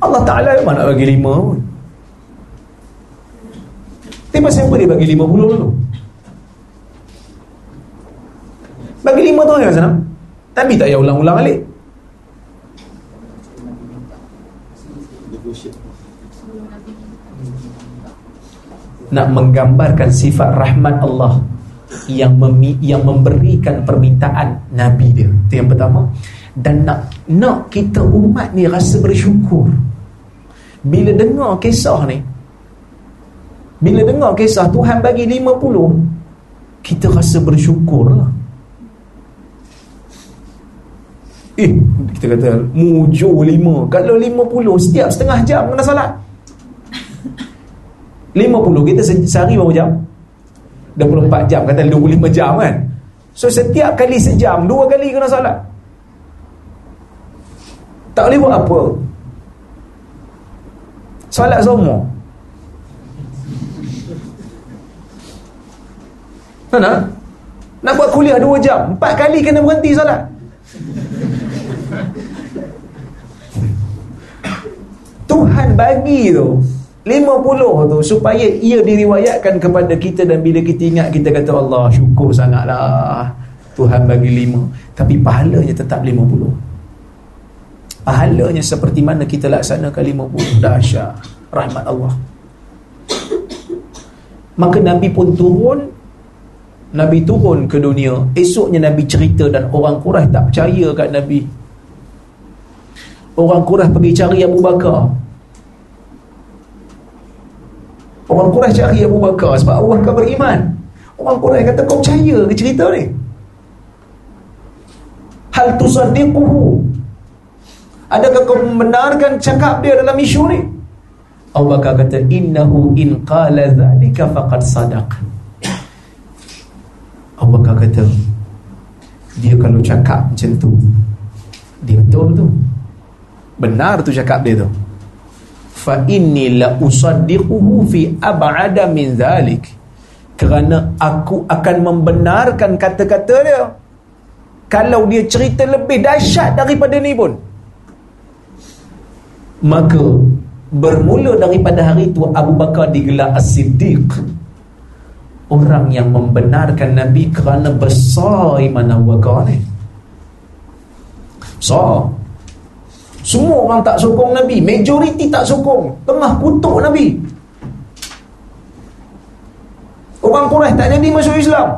Allah Ta'ala memang nak bagi 5 pun tapi pasal apa dia bagi 50 dulu? Bagi 5 tu kan sana? Tapi tak payah ulang-ulang balik. Nak menggambarkan sifat rahmat Allah yang memi, yang memberikan permintaan Nabi dia. Itu yang pertama. Dan nak nak kita umat ni rasa bersyukur. Bila dengar kisah ni, bila dengar kisah Tuhan bagi 50 Kita rasa bersyukur lah Eh kita kata Mujur 5 Kalau 50 setiap setengah jam kena salat. 50 kita sehari berapa jam? 24 jam Kata 25 jam kan? So setiap kali sejam Dua kali kena salat. Tak boleh buat apa. Salat semua Mana? Nak buat kuliah 2 jam Empat kali kena berhenti salat Tuhan bagi tu 50 tu supaya ia diriwayatkan kepada kita dan bila kita ingat kita kata Allah syukur sangatlah. Tuhan bagi 5 tapi pahalanya tetap 50 pahalanya seperti mana kita laksanakan 50 dahsyat. Rahmat Allah. Maka Nabi pun turun Nabi turun ke dunia Esoknya Nabi cerita dan orang Quraisy tak percaya kat Nabi. Orang Quraisy pergi cari Abu Bakar. Orang Quraisy cari Abu Bakar Sebab Abu Bakar beriman. Orang Quraisy kata kau percaya ke cerita ni? Hal tusaddiquhu. Adakah kau membenarkan cakap dia dalam isu ni? Abu Bakar kata Innahu in qala zalika faqad sadaq Abu Bakar kata Dia kalau cakap macam tu dia betul tu. Benar tu cakap dia tu. Fa inni la usaddiquhu fi ab'ada min dhalik. Kerana aku akan membenarkan kata-kata dia. Kalau dia cerita lebih dahsyat daripada ni pun. Maka bermula daripada hari itu Abu Bakar digelar As-Siddiq orang yang membenarkan Nabi kerana besar iman Abu Bakar ni. Besar. Semua orang tak sokong Nabi. Majoriti tak sokong. Tengah kutuk Nabi. Orang Quraisy tak jadi masuk Islam.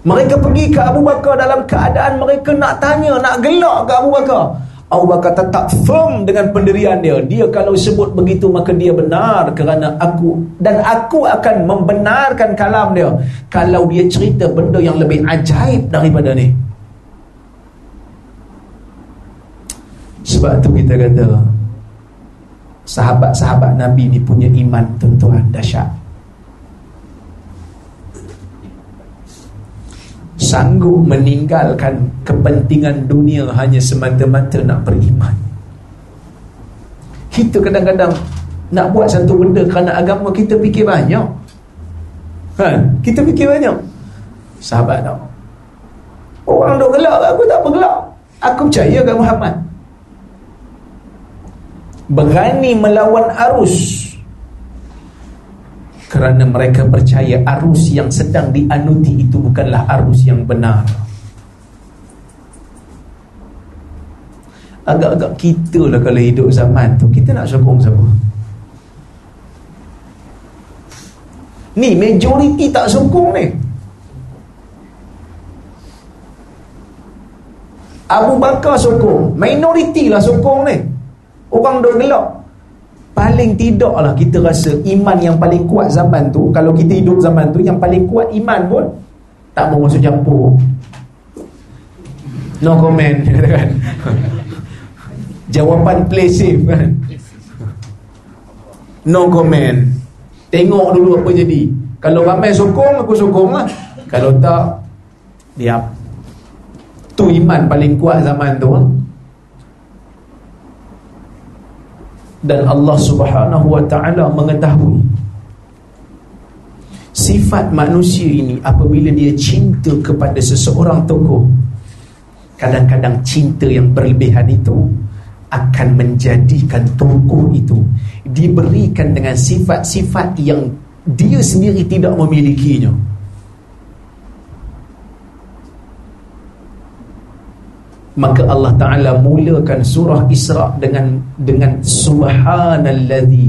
Mereka pergi ke Abu Bakar Dalam keadaan mereka nak tanya Nak gelak ke Abu Bakar Abu Bakar tetap firm dengan pendirian dia. Dia kalau sebut begitu maka dia benar Kerana aku Dan aku akan membenarkan kalam dia. Kalau dia cerita benda yang lebih ajaib daripada ni. Sebab tu kita kata Sahabat-sahabat Nabi ni punya iman tuan-tuan dahsyat Sanggup meninggalkan kepentingan dunia hanya semata-mata nak beriman. Kita kadang-kadang nak buat satu benda kerana agama kita fikir banyak. Ha, Kita fikir banyak. Sahabat tak Orang duk gelak aku tak bergelak Aku percaya ke Muhammad. Berani melawan arus kerana mereka percaya arus yang sedang dianuti itu bukanlah arus yang benar. Agak-agak kita lah kalau hidup zaman tu. Kita nak sokong siapa? Ni majoriti tak sokong ni. Abu Bakar sokong. Minoriti lah sokong ni. Orang duk gelak Paling tidak lah kita rasa Iman yang paling kuat zaman tu Kalau kita hidup zaman tu Yang paling kuat iman pun Tak mau masuk campur. No comment kan? Jawapan play safe kan? No comment. Tengok dulu apa jadi. Kalau ramai sokong aku sokong lah. Kalau tak Diam Tu iman paling kuat zaman tu lah dan Allah Subhanahu wa taala mengetahui sifat manusia ini apabila dia cinta kepada seseorang tokoh kadang-kadang cinta yang berlebihan itu akan menjadikan tokoh itu diberikan dengan sifat-sifat yang dia sendiri tidak memilikinya maka Allah Taala mulakan surah Isra dengan dengan subhanallazi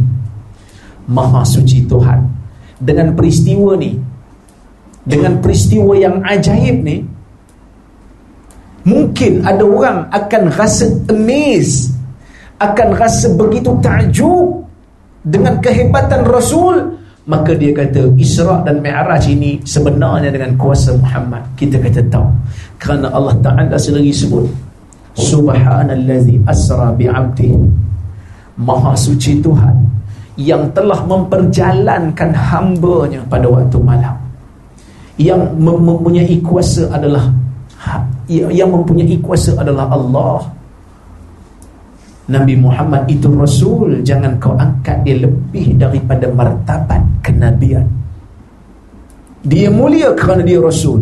maha suci Tuhan. Dengan peristiwa ni dengan peristiwa yang ajaib ni mungkin ada orang akan rasa amazed akan rasa begitu takjub dengan kehebatan Rasul maka dia kata Isra dan Mi'raj ini sebenarnya dengan kuasa Muhammad. Kita kata tahu. Kerana Allah Ta'ala sendiri sebut Subhanallazi asra bi'abdi. Maha suci Tuhan Yang telah memperjalankan hambanya pada waktu malam. Yang mempunyai kuasa adalah ha, Yang mempunyai kuasa adalah Allah Nabi Muhammad itu Rasul Jangan kau angkat dia lebih daripada martabat kenabian. Dia mulia kerana dia Rasul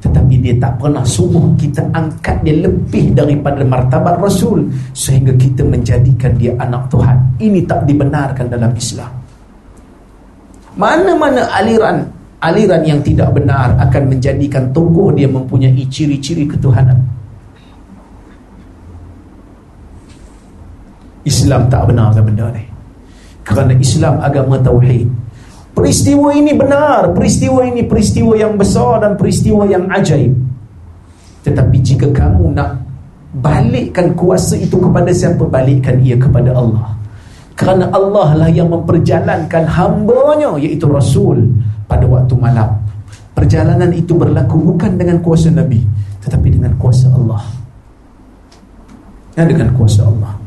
tetapi dia tak pernah suruh kita angkat dia lebih daripada martabat Rasul Sehingga kita menjadikan dia anak Tuhan. Ini tak dibenarkan dalam Islam. Mana-mana aliran Aliran yang tidak benar akan menjadikan tokoh dia mempunyai ciri-ciri ketuhanan Islam tak benarkan benda ni. Kerana Islam agama Tauhid. Peristiwa ini benar. Peristiwa ini peristiwa yang besar Dan peristiwa yang ajaib. Tetapi jika kamu nak Balikkan kuasa itu kepada siapa Balikkan ia kepada Allah. Kerana Allah lah yang memperjalankan Hambanya iaitu Rasul Pada waktu malam. Perjalanan itu berlaku bukan dengan kuasa Nabi Tetapi dengan kuasa Allah. Ya dengan kuasa Allah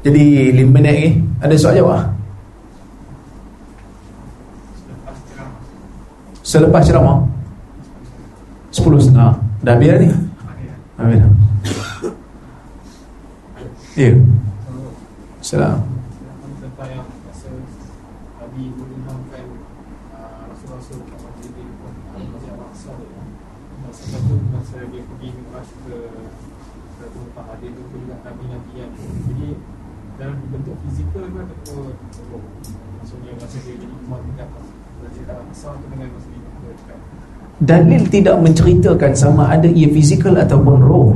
Jadi lima minit ni Ada soal jawab Selepas ceramah Sepuluh setengah Dah habis ni? Habis dah Ya. Salam. satu masa dia pergi ke ada juga yang dalam bentuk fizikal ke ataupun roh maksudnya masa dia jadi imam dekat Masjid Al-Aqsa tu dengan Masjid Al-Aqsa dekat Dalil tidak menceritakan sama ada ia fizikal ataupun roh.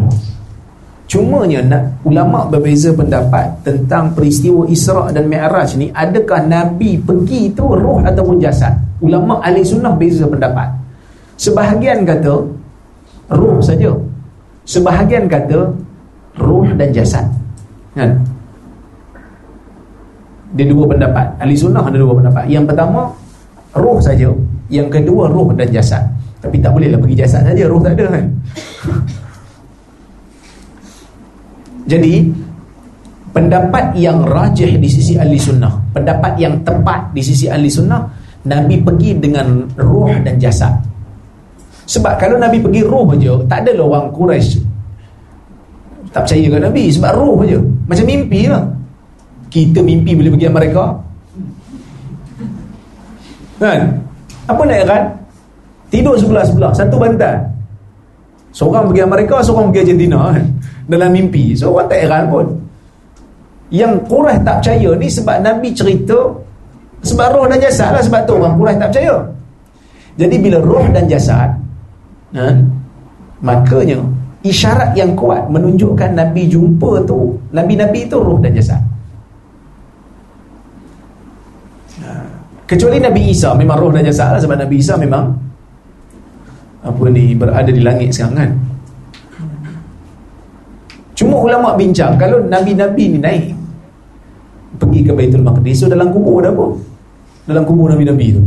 Cumanya nak, ulama berbeza pendapat tentang peristiwa Isra' dan Mi'raj ni adakah Nabi pergi tu roh ataupun jasad? Ulama ahli sunnah beza pendapat. Sebahagian kata roh saja. Sebahagian kata roh dan jasad. Kan? Dia dua pendapat. Ahli sunnah ada dua pendapat. Yang pertama roh saja, yang kedua roh dan jasad. Tapi tak bolehlah pergi jasad saja, roh tak ada kan. Jadi pendapat yang rajih di sisi ahli sunnah, pendapat yang tepat di sisi ahli sunnah, Nabi pergi dengan roh dan jasad. Sebab kalau Nabi pergi roh aja, tak ada lah orang Quraisy tak percaya ke Nabi sebab roh aja. Macam mimpi lah. Kita mimpi boleh pergi mereka. Kan? Apa nak heran? Tidur sebelah-sebelah, satu bantal. Seorang pergi Amerika, seorang pergi Argentina kan? Dalam mimpi. So orang tak heran pun. Yang Quraisy tak percaya ni sebab Nabi cerita sebab roh dan jasad lah sebab tu orang Quraisy tak percaya. Jadi bila roh dan jasad ha, makanya isyarat yang kuat menunjukkan Nabi jumpa tu Nabi-Nabi tu roh dan jasad. Ha, kecuali Nabi Isa memang roh dan lah sebab Nabi Isa memang apa ni berada di langit sekarang kan. Cuma ulama bincang kalau nabi-nabi ni naik pergi ke Baitul Maqdis so dalam kubur ada apa? Dalam kubur nabi-nabi tu.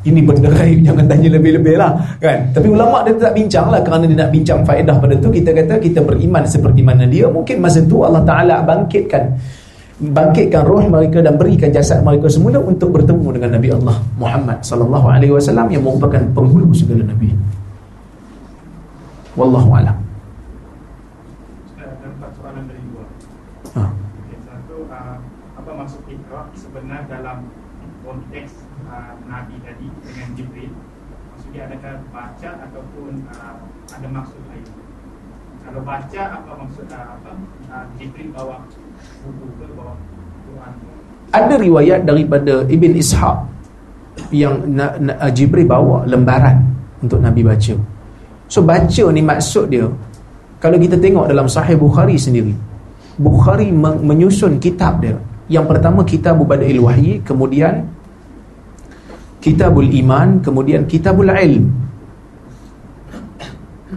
Ini benda gaib jangan tanya lebih-lebih lah kan. Tapi ulama dia tak bincang lah kerana dia nak bincang faedah pada tu kita kata kita beriman seperti mana dia mungkin masa tu Allah Taala bangkitkan bangkitkan roh mereka dan berikan jasad mereka semula untuk bertemu dengan Nabi Allah Muhammad sallallahu alaihi wasallam yang merupakan penghulu segala nabi. Wallahu a'lam. Ada empat soalan dari luar Ha. Okay, satu uh, apa maksud ikrar sebenar dalam konteks uh, Nabi tadi dengan Jibril maksudnya adakah baca ataupun uh, ada maksud lain kalau baca apa maksud uh, apa uh, Jibril bawa Ada riwayat daripada Ibn Ishaq yang na, na, uh, Jibril bawa lembaran untuk Nabi baca. So baca ni maksud dia kalau kita tengok dalam Sahih Bukhari sendiri, Bukhari men- menyusun kitab dia. Yang pertama Kitabul Bada'il Wahyi, kemudian Kitabul Iman, kemudian Kitabul Ilm.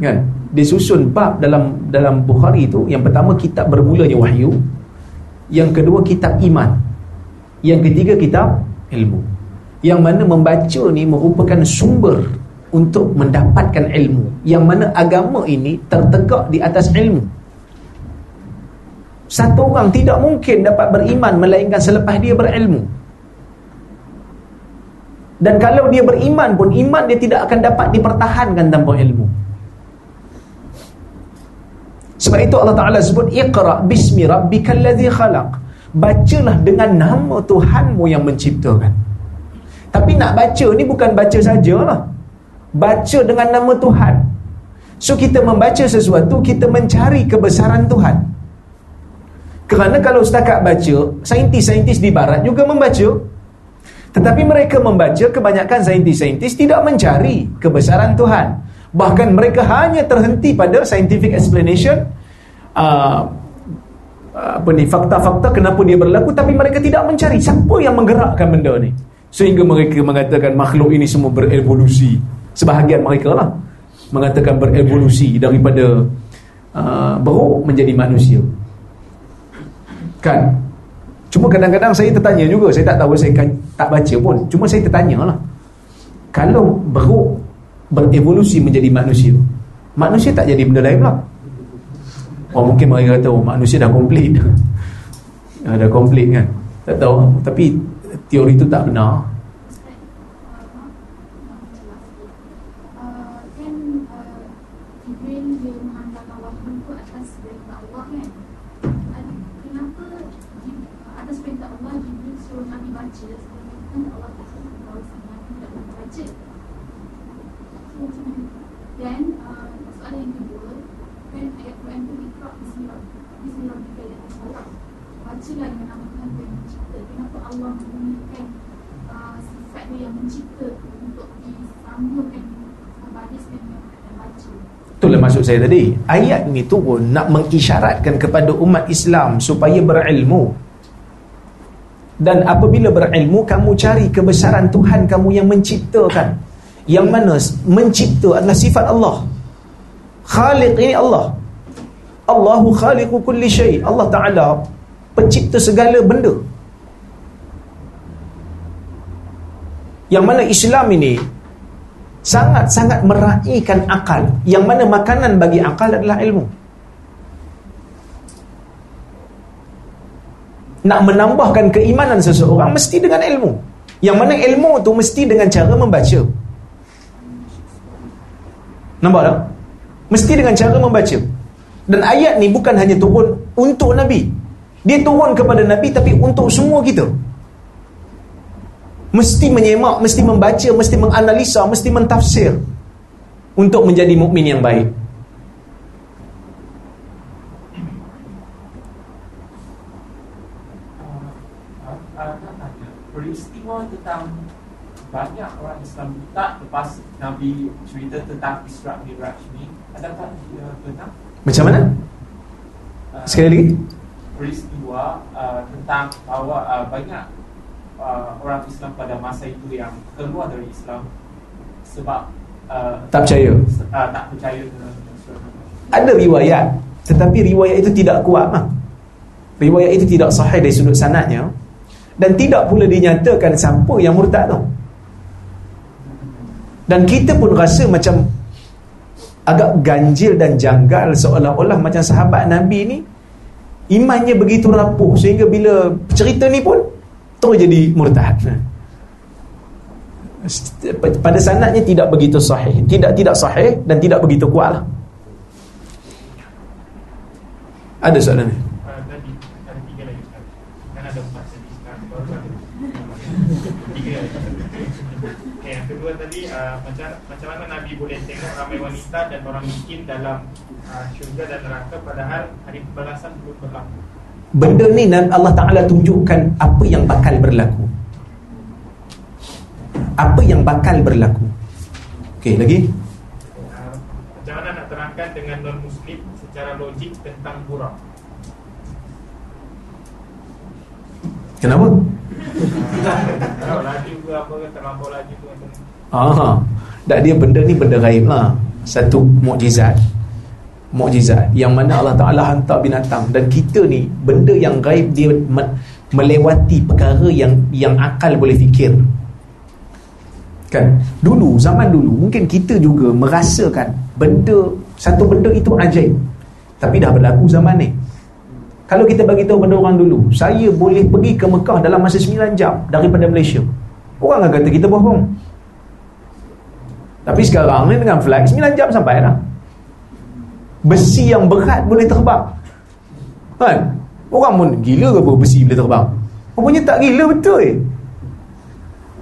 Kan? Dia susun bab dalam dalam Bukhari itu, yang pertama kitab bermulanya wahyu, yang kedua kitab iman, yang ketiga kitab ilmu. Yang mana membaca ni merupakan sumber untuk mendapatkan ilmu. Yang mana agama ini tertegak di atas ilmu. Satu orang tidak mungkin dapat beriman melainkan selepas dia berilmu. Dan kalau dia beriman pun iman dia tidak akan dapat dipertahankan tanpa ilmu. Sebab itu Allah Taala sebut Iqra bismi rabbikal ladzi khalaq. Bacalah dengan nama Tuhanmu yang menciptakan. Tapi nak baca ni bukan baca sajalah. Baca dengan nama Tuhan. So kita membaca sesuatu kita mencari kebesaran Tuhan. Kerana kalau setakat baca, saintis-saintis di barat juga membaca. Tetapi mereka membaca kebanyakan saintis-saintis tidak mencari kebesaran Tuhan. Bahkan mereka hanya terhenti pada scientific explanation uh, apa ni fakta-fakta kenapa dia berlaku tapi mereka tidak mencari siapa yang menggerakkan benda ni. Sehingga mereka mengatakan makhluk ini semua berevolusi. Sebahagian mereka lah mengatakan berevolusi daripada uh, beruk menjadi manusia. Kan? Cuma kadang-kadang saya tertanya juga saya tak tahu saya kan, tak baca pun. Cuma saya tertanya lah. Kalau beruk berevolusi menjadi manusia manusia tak jadi benda lain pula Oh mungkin mereka kata oh, manusia dah komplit Ah, Dah komplit kan? Tak tahu. Tapi teori itu tak benar Uh, kan uh, Jibril dia menghantarkan wahyu ke atas daripada Allah kan Ad- kenapa baca Kan Allah kata bahawa sebenarnya tidak boleh baca So macam mana Dan uh, soalan yang kedua Kan ayat Quran tu Iqra Bismillah Bismillah Bika Ya Allah Bacalah dengan nama Tuhan yang mencipta Kenapa Allah menggunakan uh, Sifat dia yang mencipta Untuk disambungkan Bariskan dengan kata baca Itulah saya tadi. Ayat ni turun nak mengisyaratkan kepada umat Islam supaya berilmu. Dan apabila berilmu, kamu cari kebesaran Tuhan kamu yang menciptakan. Yang mana mencipta adalah sifat Allah. Khaliq ini Allah. Allahu khaliqu kulli syai. Allah Ta'ala pencipta segala benda. Yang mana Islam ini sangat-sangat meraihkan akal. Yang mana makanan bagi akal adalah ilmu. Nak menambahkan keimanan seseorang mesti dengan ilmu. Yang mana ilmu tu mesti dengan cara membaca. Nampak tak? mesti dengan cara membaca. Dan ayat ni bukan hanya turun untuk Nabi. Dia turun kepada Nabi tapi untuk semua kita mesti menyemak, mesti membaca, mesti menganalisa, mesti mentafsir untuk menjadi mukmin yang baik. Peristiwa tentang banyak orang Islam tak lepas Nabi cerita tentang Isra Miraj ni adakah dia benar? Macam mana? Uh, Sekali lagi. Peristiwa uh, tentang bahawa uh, banyak uh, orang Islam pada masa itu yang keluar dari Islam sebab uh, Tak percaya. uh, tak percaya Ada riwayat, tetapi riwayat itu tidak kuat lah. Riwayat itu tidak sahih dari sudut sanadnya dan tidak pula dinyatakan siapa yang murtad tu. Dan kita pun rasa macam agak ganjil dan janggal seolah-olah macam sahabat Nabi ni imannya begitu rapuh sehingga bila cerita ni pun terus jadi murtad. Pada sanadnya tidak begitu sahih, tidak tidak sahih dan tidak begitu kuat lah. Ada soalan ni? Ustaz. Kan dan orang miskin dalam uh, syurga dan neraka padahal hari pembalasan belum berlaku. Benda ni Allah Ta'ala tunjukkan apa yang bakal berlaku. Apa yang bakal berlaku. Okey, lagi? Macam mana nak terangkan dengan non muslim secara logik tentang buraq? Kenapa? Kalau laju ke apa ke terlampau laju mana? Ah, tak dia benda ni benda gaib lah. Satu mukjizat. Mukjizat yang mana Allah Taala hantar binatang dan kita ni benda yang gaib dia me- melewati perkara yang yang akal boleh fikir. Kan? Dulu zaman dulu mungkin kita juga merasakan benda satu benda itu ajaib. Tapi dah berlaku zaman ni. Kalau kita bagi tahu pada orang dulu, saya boleh pergi ke Mekah dalam masa 9 jam daripada Malaysia. Orang akan kata kita bohong. Tapi sekarang ni dengan flight 9 jam sampai dah. Besi yang berat boleh terbang. Kan? Orang pun gila ke apa besi boleh terbang? Rupanya tak gila betul eh.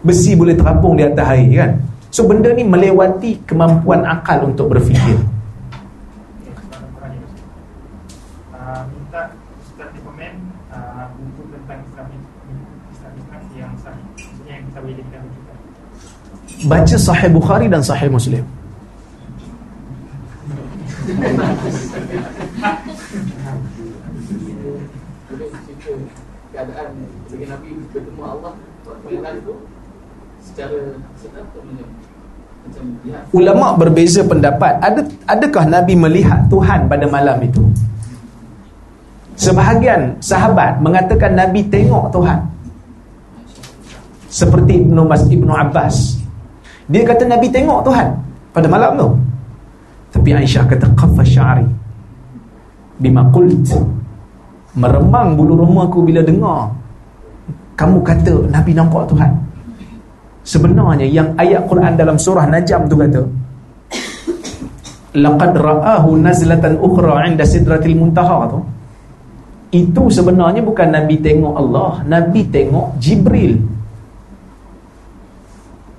Besi boleh terapung di atas air kan? So benda ni melewati kemampuan akal untuk berfikir. Rujukan Baca Sahih Bukhari dan Sahih Muslim. Keadaan ketika Nabi bertemu Allah lalu secara Ulama berbeza pendapat. Ada adakah Nabi melihat Tuhan pada malam itu? Sebahagian sahabat mengatakan Nabi tengok Tuhan. Seperti Ibnu Mas Ibnu Abbas. Dia kata Nabi tengok Tuhan pada malam tu. Tapi Aisyah kata qaffa sya'ri bima qult. Meremang bulu remaku bila dengar. Kamu kata Nabi nampak Tuhan. Sebenarnya yang ayat Quran dalam surah Najm tu kata laqad ra'ahu nazlatan ukhra 'inda sidratil muntaha. Tu. Itu sebenarnya bukan Nabi tengok Allah Nabi tengok Jibril.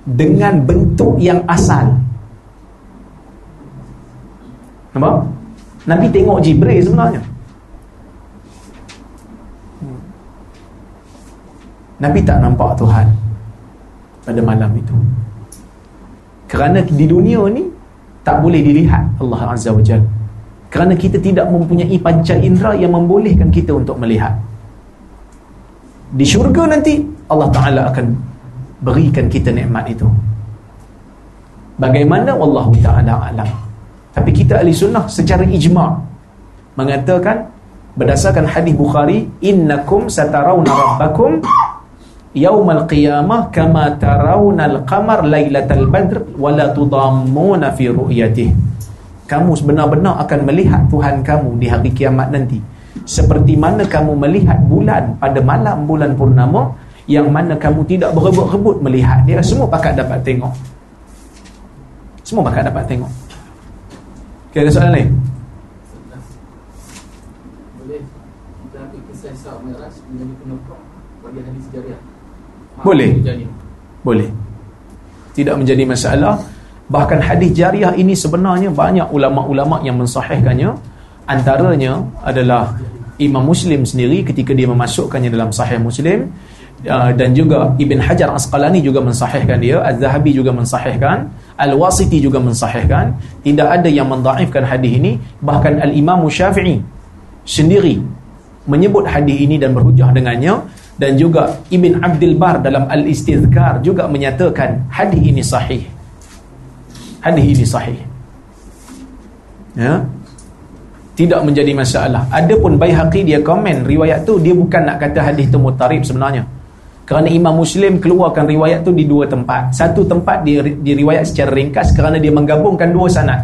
Dengan bentuk yang asal nampak? Nabi tengok Jibril sebenarnya. Nabi tak nampak Tuhan pada malam itu. Kerana di dunia ni tak boleh dilihat Allah Azza wa Jal. Kerana kita tidak mempunyai panca indera yang membolehkan kita untuk melihat. Di syurga nanti Allah Ta'ala akan berikan kita nikmat itu. Bagaimana? Allah Ta'ala alam tapi kita ahli sunnah secara ijma' mengatakan berdasarkan hadis Bukhari innakum satarawna rabbakum yaumal qiyamah kama tarawnal qamar lailatal badr wala tudammuna fi ru'yatih. Kamu sebenar-benar akan melihat Tuhan kamu di hari kiamat nanti. Seperti mana kamu melihat bulan pada malam bulan purnama yang mana kamu tidak berebut-rebut melihat dia semua pakat dapat tengok. Semua pakat dapat tengok okay, ada soalan lain? Boleh kita ambil kisah Isra Mi'raj menjadi penopang bagi hadis jariah Boleh. Boleh. Tidak menjadi masalah. Bahkan hadis jariah ini sebenarnya banyak ulama-ulama yang mensahihkannya. Antaranya adalah Imam Muslim sendiri ketika dia memasukkannya dalam sahih Muslim uh, dan juga Ibn Hajar Asqalani juga mensahihkan dia, Az-Zahabi juga mensahihkan, Al-Wasiti juga mensahihkan. Tidak ada yang mendaifkan hadis ini, bahkan Al-Imam Syafi'i sendiri menyebut hadis ini dan berhujah dengannya dan juga Ibn Abdul Bar dalam Al-Istizkar juga menyatakan hadis ini sahih. Hadis ini sahih. Ya. Tidak menjadi masalah. Adapun Baihaqi dia komen riwayat tu dia bukan nak kata hadis tu mutarib sebenarnya. Kerana Imam Muslim keluarkan riwayat tu di dua tempat. Satu tempat dia diriwayat secara ringkas kerana dia menggabungkan dua sanad.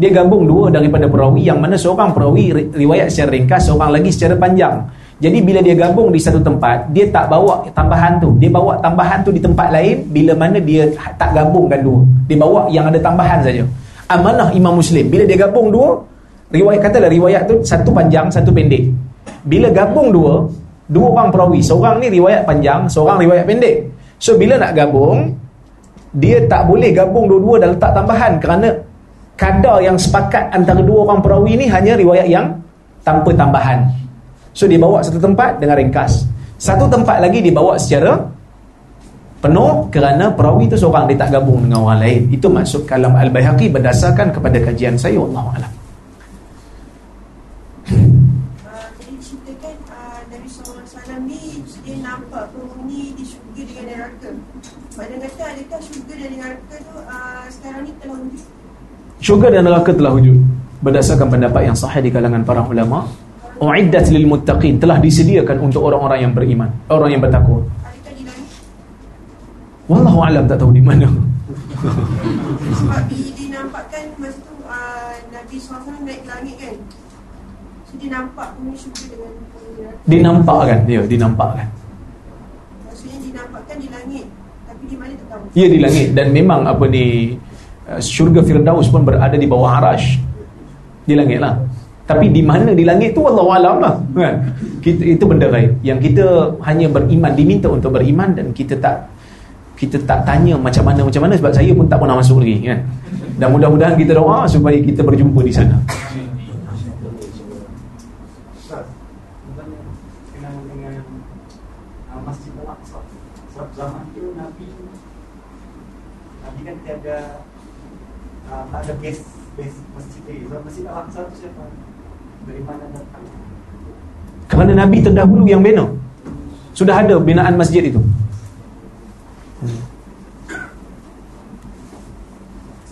Dia gabung dua daripada perawi yang mana seorang perawi riwayat secara ringkas, seorang lagi secara panjang. Jadi bila dia gabung di satu tempat, dia tak bawa tambahan tu. Dia bawa tambahan tu di tempat lain bila mana dia tak gabungkan dua. Dia bawa yang ada tambahan saja. Amanah Imam Muslim. Bila dia gabung dua, riwayat katalah riwayat tu satu panjang, satu pendek. Bila gabung dua, dua orang perawi. Seorang ni riwayat panjang, seorang riwayat pendek. So bila nak gabung, dia tak boleh gabung dua-dua dan letak tambahan kerana kadar yang sepakat antara dua orang perawi ni hanya riwayat yang tanpa tambahan. So dia bawa satu tempat dengan ringkas. Satu tempat lagi dibawa secara penuh kerana perawi itu seorang dia tak gabung dengan orang lain. Itu maksud kalam Al-Baihaqi berdasarkan kepada kajian saya Allah alam. Uh, jadi ceritakan uh, Nabi SAW ni dia nampak penghuni di syurga dengan neraka. Pada kata adakah syurga dan neraka tu uh, sekarang ni telah wujud? Syurga dan neraka telah wujud berdasarkan pendapat yang sahih di kalangan para ulama uiddat lil muttaqin telah disediakan untuk orang-orang yang beriman, orang yang bertakwa. Wallahu alam tak tahu di mana. Sebab di, dinampakkan masa tu uh, Nabi SAW naik ke langit kan. So dia nampak penghuni syurga dengan penghuni neraka. Dinampakkan dia, dinampakkan. Maksudnya dinampakkan di langit. Tapi di mana tahu. Ia di langit dan memang apa ni uh, syurga Firdaus pun berada di bawah arash. Di langit lah. Tapi di mana di langit tu Allah alam lah kan? kita, Itu benda lain Yang kita hanya beriman Diminta untuk beriman Dan kita tak Kita tak tanya macam mana Macam mana Sebab saya pun tak pernah masuk lagi kan? Dan mudah-mudahan kita doa Supaya kita berjumpa di sana Ustaz, bertanya kenal dengan uh, Masjid Al-Aqsa. Sebab zaman itu Nabi Nabi kan tiada uh, tak ada base base masjid lagi. Sebab Masjid Al-Aqsa itu siapa? Dari mana datang? Kerana Nabi terdahulu yang bina Sudah ada binaan masjid itu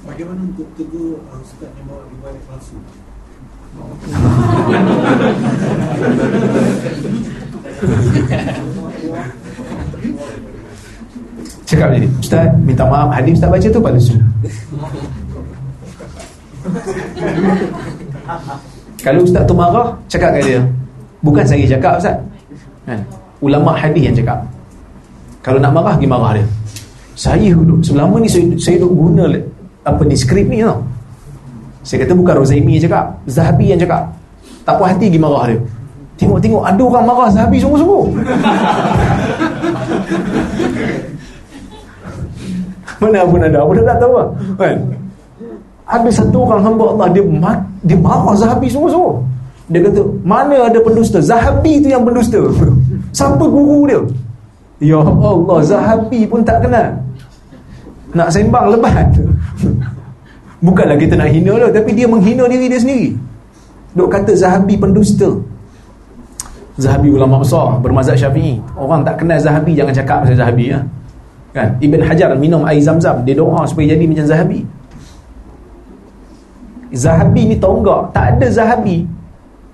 Bagaimana untuk tegur uh, Ustaz yang bawa riwayat palsu? Cakap ni Ustaz minta maaf Hadis Ustaz baca tu palsu Kalau Ustaz tu marah Cakap kat dia Bukan saya cakap Ustaz kan? Ulama hadis yang cakap Kalau nak marah Pergi marah dia Saya duduk Selama ni saya, saya duduk guna Apa ni skrip ni tau Saya kata bukan Rozaimi yang cakap Zahabi yang cakap Tak puas hati pergi marah dia Tengok-tengok ada orang marah Zahabi sungguh-sungguh. Mana pun ada, pun tak tahu lah. Kan? Ada satu orang hamba Allah dia mat, dia marah Zahabi sungguh-sungguh. Dia kata, mana ada pendusta? Zahabi tu yang pendusta. Siapa guru dia? Ya Allah, Zahabi pun tak kenal. Nak sembang lebat. Bukanlah kita nak hina dia, tapi dia menghina diri dia sendiri. Duk kata Zahabi pendusta. Zahabi ulama besar bermazhab Syafi'i. Orang tak kenal Zahabi jangan cakap pasal Zahabi ya. Kan? Ibn Hajar minum air Zam-Zam, dia doa supaya jadi macam Zahabi. Zahabi ni tahu enggak? Tak ada Zahabi.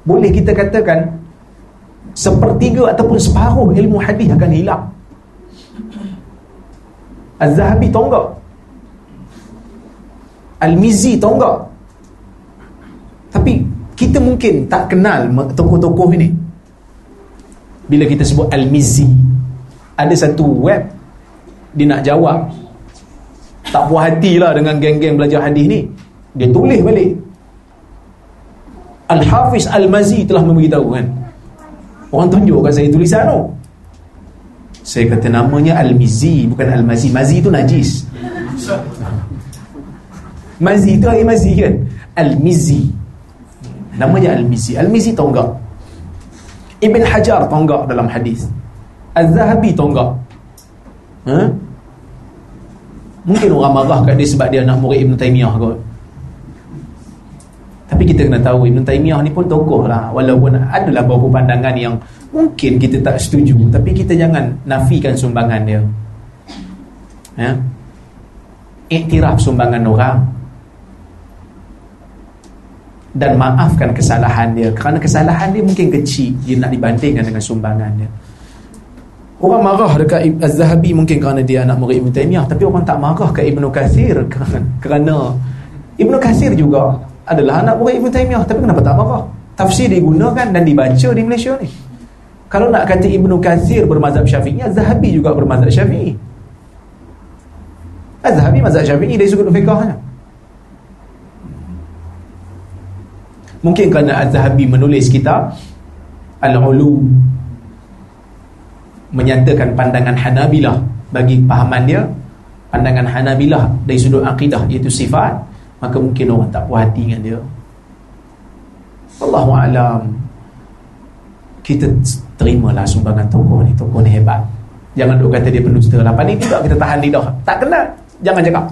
Boleh kita katakan sepertiga ataupun separuh ilmu hadis akan hilang. Az-Zahabi tahu enggak? Al-Mizi enggak? Tapi kita mungkin tak kenal tokoh-tokoh ini bila kita sebut Al-Mizzi ada satu web dia nak jawab tak puas hati lah dengan geng-geng belajar hadis ni dia tulis balik. Al-Hafiz Al-Mazi telah memberitahu kan? Orang tunjukkan saya tulisan tu. Saya kata namanya Al-Mizzi bukan Al-Mazi. Mazi tu najis. Mazi tu air Mazi kan? Al-Mizzi namanya Al-Mizzi tahu enggak Ibn Hajar tonggak dalam hadis. Az-Zahabi tonggak. Ha? Mungkin orang marah kat dia sebab dia nak murid Ibn Taymiyah kot Tapi kita kena tahu Ibn Taymiyah ni pun tokoh lah. Walaupun adalah beberapa pandangan yang Mungkin kita tak setuju Tapi kita jangan nafikan sumbangan dia. Ya? Iktiraf sumbangan orang. Dan maafkan kesalahan dia. Kerana kesalahan dia mungkin kecil. Dia nak dibandingkan dengan sumbangan dia. Orang marah dekat Az-Zahabi mungkin kerana dia anak murid Ibn Taymiyah. Tapi orang tak marah ke Ibn Kathir? Kerana Ibn Kathir juga adalah anak murid Ibn Taymiyah. Tapi kenapa tak marah tafsir digunakan dan dibaca di Malaysia ni. Kalau nak kata Ibn Kathir bermazhab syafi'i Az-Zahabi juga bermazhab syafi'i. Az-Zahabi mazhab syafi'i dari sudut fiqahnya. Mungkin kerana Az-Zahabi menulis kitab Al-Ulu Menyatakan pandangan Hanabilah Bagi pahaman dia Pandangan Hanabilah dari sudut akidah Iaitu sifat Maka mungkin orang tak puas hati dengan dia. Allahu'alam. Kita terimalah sumbangan tokoh ni. Tokoh ni hebat. Jangan duk kata dia pendusta lah Pandai tidak kita tahan lidah. Tak kenal. Jangan cakap.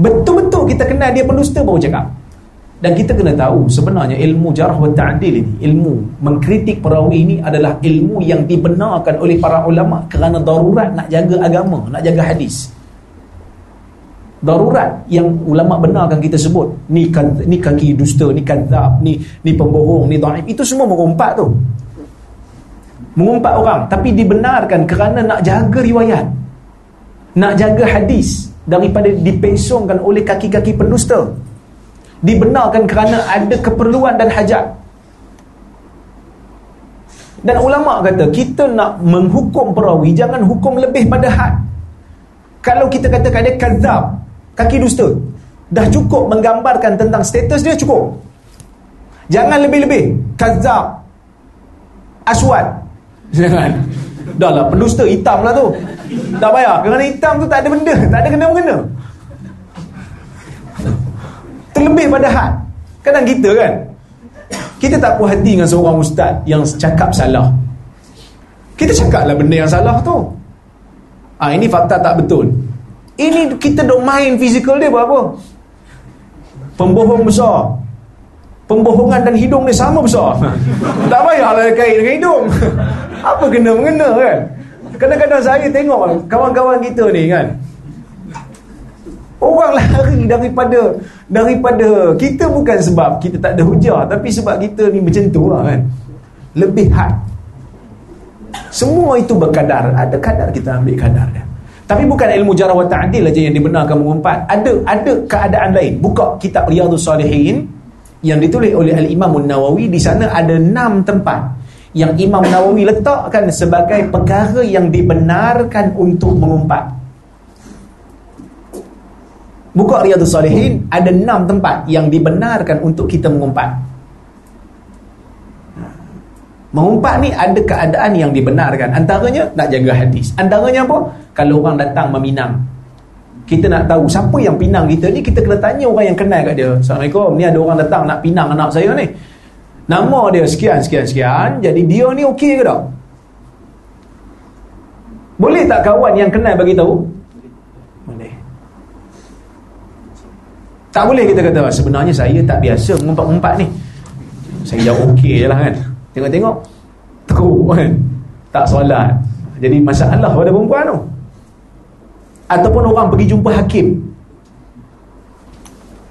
Betul-betul kita kenal dia pendusta baru cakap. Dan kita kena tahu sebenarnya ilmu jarh wa ta'dil ini, ilmu mengkritik perawi ini adalah ilmu yang dibenarkan oleh para ulama kerana darurat nak jaga agama, nak jaga hadis. Darurat yang ulama benarkan kita sebut, ni kan ni kaki dusta, ni kadzab, ni ni pembohong, ni dhaif. Itu semua mengumpat tu. Mengumpat orang, tapi dibenarkan kerana nak jaga riwayat. Nak jaga hadis daripada dipesongkan oleh kaki-kaki pendusta dibenarkan kerana ada keperluan dan hajat dan ulama kata kita nak menghukum perawi jangan hukum lebih pada had kalau kita dia kazab kaki dusta. Dah cukup menggambarkan tentang status dia cukup. Jangan lebih-lebih. Kazab aswad. Jangan. Dah lah pendusta hitam lah tu. Tak payah. Kerana hitam tu tak ada benda. Tak ada kena-mengena terlebih pada had. Kadang kita kan kita tak puas hati dengan seorang ustaz yang cakap salah. Kita cakaplah benda yang salah tu. Ah ini fakta tak betul ini kita dok main fizikal dia buat apa pembohong besar. Pembohongan dan hidung ni sama besar. Tak payahlah kait dengan hidung. Apa kena mengena kan? Kadang-kadang saya tengok kawan-kawan kita ni kan? Orang lari daripada daripada kita bukan sebab kita tak ada hujah tapi sebab kita ni macam tu lah kan. Lebih had. Semua itu berkadar, ada kadar kita ambil kadar dia. Tapi bukan ilmu jarah wa ta'dil aja yang dibenarkan mengumpat. Ada ada keadaan lain. Buka kitab Riyadhus Salihin yang ditulis oleh Al-Imam An-Nawawi di sana ada enam tempat yang Imam Nawawi letakkan sebagai perkara yang dibenarkan untuk mengumpat. Buka Riyadhus Salihin ada enam tempat yang dibenarkan untuk kita mengumpat. Mengumpat ni ada keadaan yang dibenarkan. Antaranya nak jaga hadis. Antaranya apa? Kalau orang datang meminang. Kita nak tahu siapa yang pinang kita ni, kita kena tanya orang yang kenal kat dia. Assalamualaikum, ni ada orang datang nak pinang anak saya ni. Nama dia sekian, sekian, sekian. Jadi dia ni okey ke tak? Boleh tak kawan yang kenal bagi tahu? Boleh. Tak boleh kita kata sebenarnya saya tak biasa mengumpat-umpat ni. Saya jawab okey je lah kan. Tengok-tengok. Teruk kan. Tak solat. Jadi masalah pada perempuan tu. Ataupun orang pergi jumpa hakim.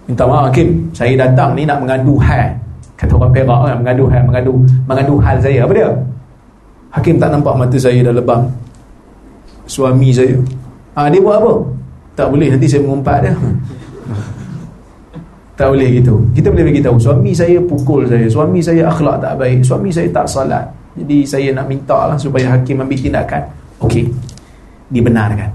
Minta maaf hakim. Saya datang ni nak mengadu hal. Kata orang perak kan. Mengadu hal. Mengadu, mengadu hal saya. Apa dia? Hakim tak nampak mata saya dah lebam suami saya ah, dia buat apa? tak boleh nanti saya mengumpat dia tak boleh gitu kita boleh beritahu suami saya pukul saya suami saya akhlak tak baik suami saya tak salat jadi saya nak minta lah supaya hakim ambil tindakan okey dibenarkan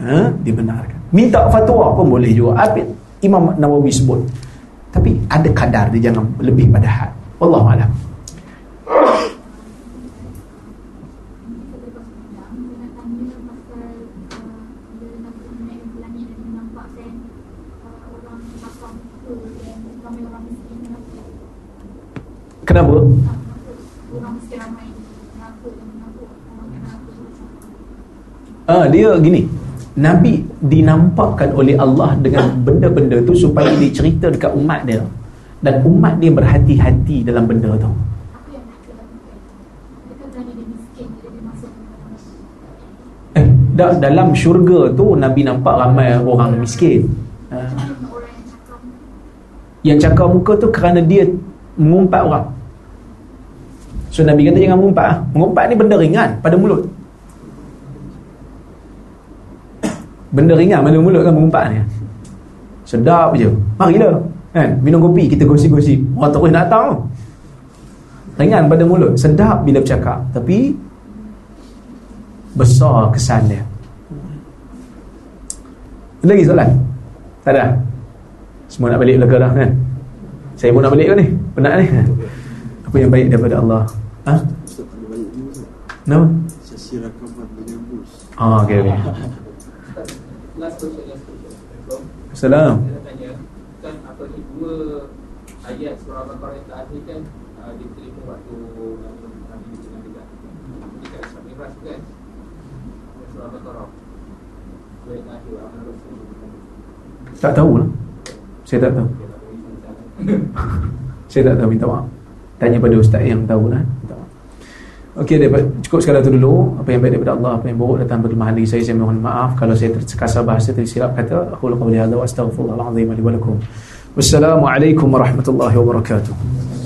ha? dibenarkan minta fatwa pun boleh juga Apa Imam Nawawi sebut tapi ada kadar dia jangan lebih pada had Wallahualam Kenapa? Ah, dia gini. Nabi dinampakkan oleh Allah dengan benda-benda tu supaya dia cerita dekat umat dia dan umat dia berhati-hati dalam benda tu. Eh, dalam syurga tu Nabi nampak ramai orang miskin. Uh, yang cakap muka tu kerana dia mengumpat orang. So Nabi kata jangan mengumpat ah. Mengumpat ni benda ringan pada mulut. Benda ringan pada mulut kan mengumpat ni. Sedap je. Marilah. Kan? Minum kopi kita gosip-gosip. Orang terus nak tahu. Ringan pada mulut. Sedap bila bercakap. Tapi besar kesan dia. Ada lagi soalan? Tak ada? Semua nak balik belakang dah kan? Saya pun nak balik ke ni? Penat ni? Apa yang baik daripada Allah? Ha? Nama? Sesi rakaman. Ah, okey okey. Last question, last question. Salam. Saya nak tanya, kan apa ni dua ayat surah Al-Baqarah yang terakhir kan uh, diterima waktu Nabi Nabi dengan dekat dekat Islam Mi'raj kan? Surah Al-Baqarah. Yang terakhir Amal Rasul. Tak tahu lah. Saya tak tahu. Saya tak tahu minta maaf. Tanya pada ustaz yang tahu lah. Okey, cukup sekadar itu dulu. Apa yang baik daripada Allah, apa yang buruk datang berlemahan diri saya, saya mohon maaf kalau saya terkasar bahasa tersilap kata. Aku lakukan astaghfirullahaladzim wa lakum. Wassalamualaikum warahmatullahi wabarakatuh.